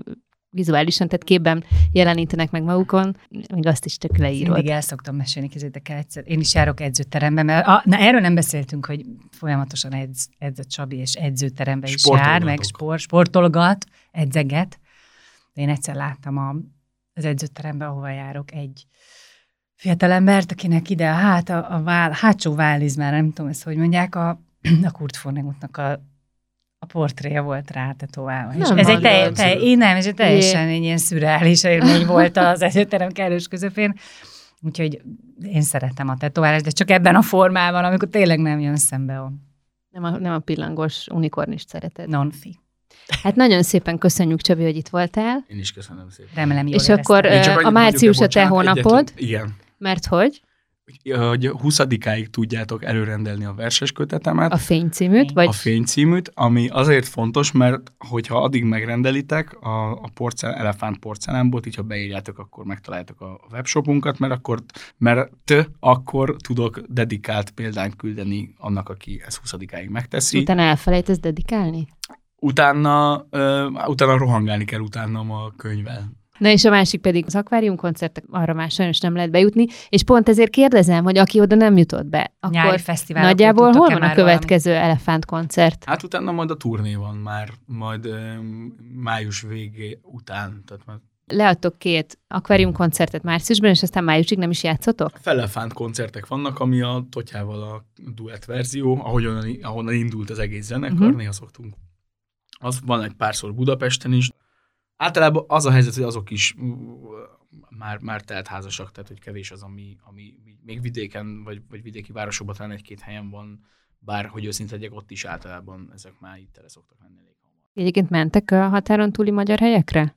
vizuálisan, tehát képben jelenítenek meg magukon, még azt is tök leírod. Mindig el szoktam mesélni, kézzétek el egyszer. Én is járok edzőterembe, mert a, na, erről nem beszéltünk, hogy folyamatosan edz, edz a Csabi, és edzőterembe is jár, meg sport, sportolgat, edzeget. De én egyszer láttam a, az edzőterembe, ahova járok, egy fiatalembert, akinek ide a, hát, a, a vál, hátsó vállizmára, nem tudom ezt, hogy mondják, a, <clears throat> a Kurt Vonneguttnak a, a portréja volt rá tetoválva. És Nem ez egy telj, telj, én nem, ez egy teljesen egy ilyen szürreális élmény volt az edzőterem kellős közepén. Úgyhogy én szeretem a tetoválást, de csak ebben a formában, amikor tényleg nem jön szembe a Nem a, nem a pillangos unikornist szereted. non-fi. Hát nagyon szépen köszönjük, Csabi, hogy itt voltál, Én is köszönöm szépen. Remélem jól és akkor ö, annyit a március a te hónapod, egyetlen- Igen. Mert hogy Hogy 20-áig tudjátok előrendelni a verses kötetemet. a fény címűt, vagy a fény címűt, ami azért fontos, mert hogyha addig megrendelitek a, a porcel, elefánt porcelánból, így ha beírjátok, akkor megtaláljátok a webshopunkat, mert akkor, mert te akkor tudok dedikált példányt küldeni annak, aki ezt 20-áig megteszi. utána elfelejtesz dedikálni? Utána, uh, utána rohangálni kell utánam a könyvvel. Na és a másik pedig az akvárium koncertek, arra már sajnos nem lehet bejutni, és pont ezért kérdezem, hogy aki oda nem jutott be, Nyári akkor fesztiválokon nagyjából hol van a következő elefánt koncert? Hát utána majd a turné van már, majd um, május végé után. Tehát már Leadtok két akvárium koncertet márciusban, és aztán májusig nem is játszotok? Felelefánt koncertek vannak, ami a Totyával a duett verzió, ahogyan, ahonnan indult az egész zenekar, uh-huh. néha szoktunk. Az van egy párszor Budapesten is. Általában az a helyzet, hogy azok is már, már telt házasak, tehát hogy kevés az, ami, ami még vidéken, vagy, vagy vidéki városokban talán egy-két helyen van, bár, hogy őszinte legyek, ott is általában ezek már itt tele szoktak lenni elég hamar. Egyébként mentek a határon túli magyar helyekre?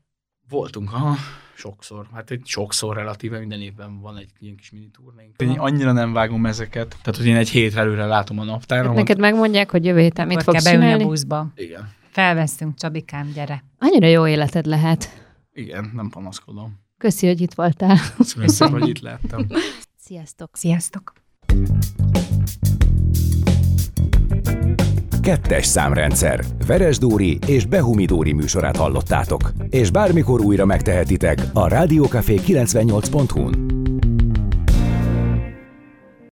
Voltunk, aha, sokszor. Hát egy sokszor relatíve minden évben van egy ilyen kis mini turnénk. Én annyira nem vágom ezeket, tehát hogy én egy hét előre látom a naptárat. Hát neked megmondják, hogy jövő héten mit fogsz kell beülni a buszba. Igen. Felveszünk, Csabikám, gyere. Annyira jó életed lehet. Igen, nem panaszkodom. Köszi, hogy itt voltál. Köszönöm <laughs> hogy itt láttam. Sziasztok! Sziasztok! Kettes számrendszer. Veres Dóri és Behumi Dóri műsorát hallottátok. És bármikor újra megtehetitek a Rádiókafé 98.hu-n.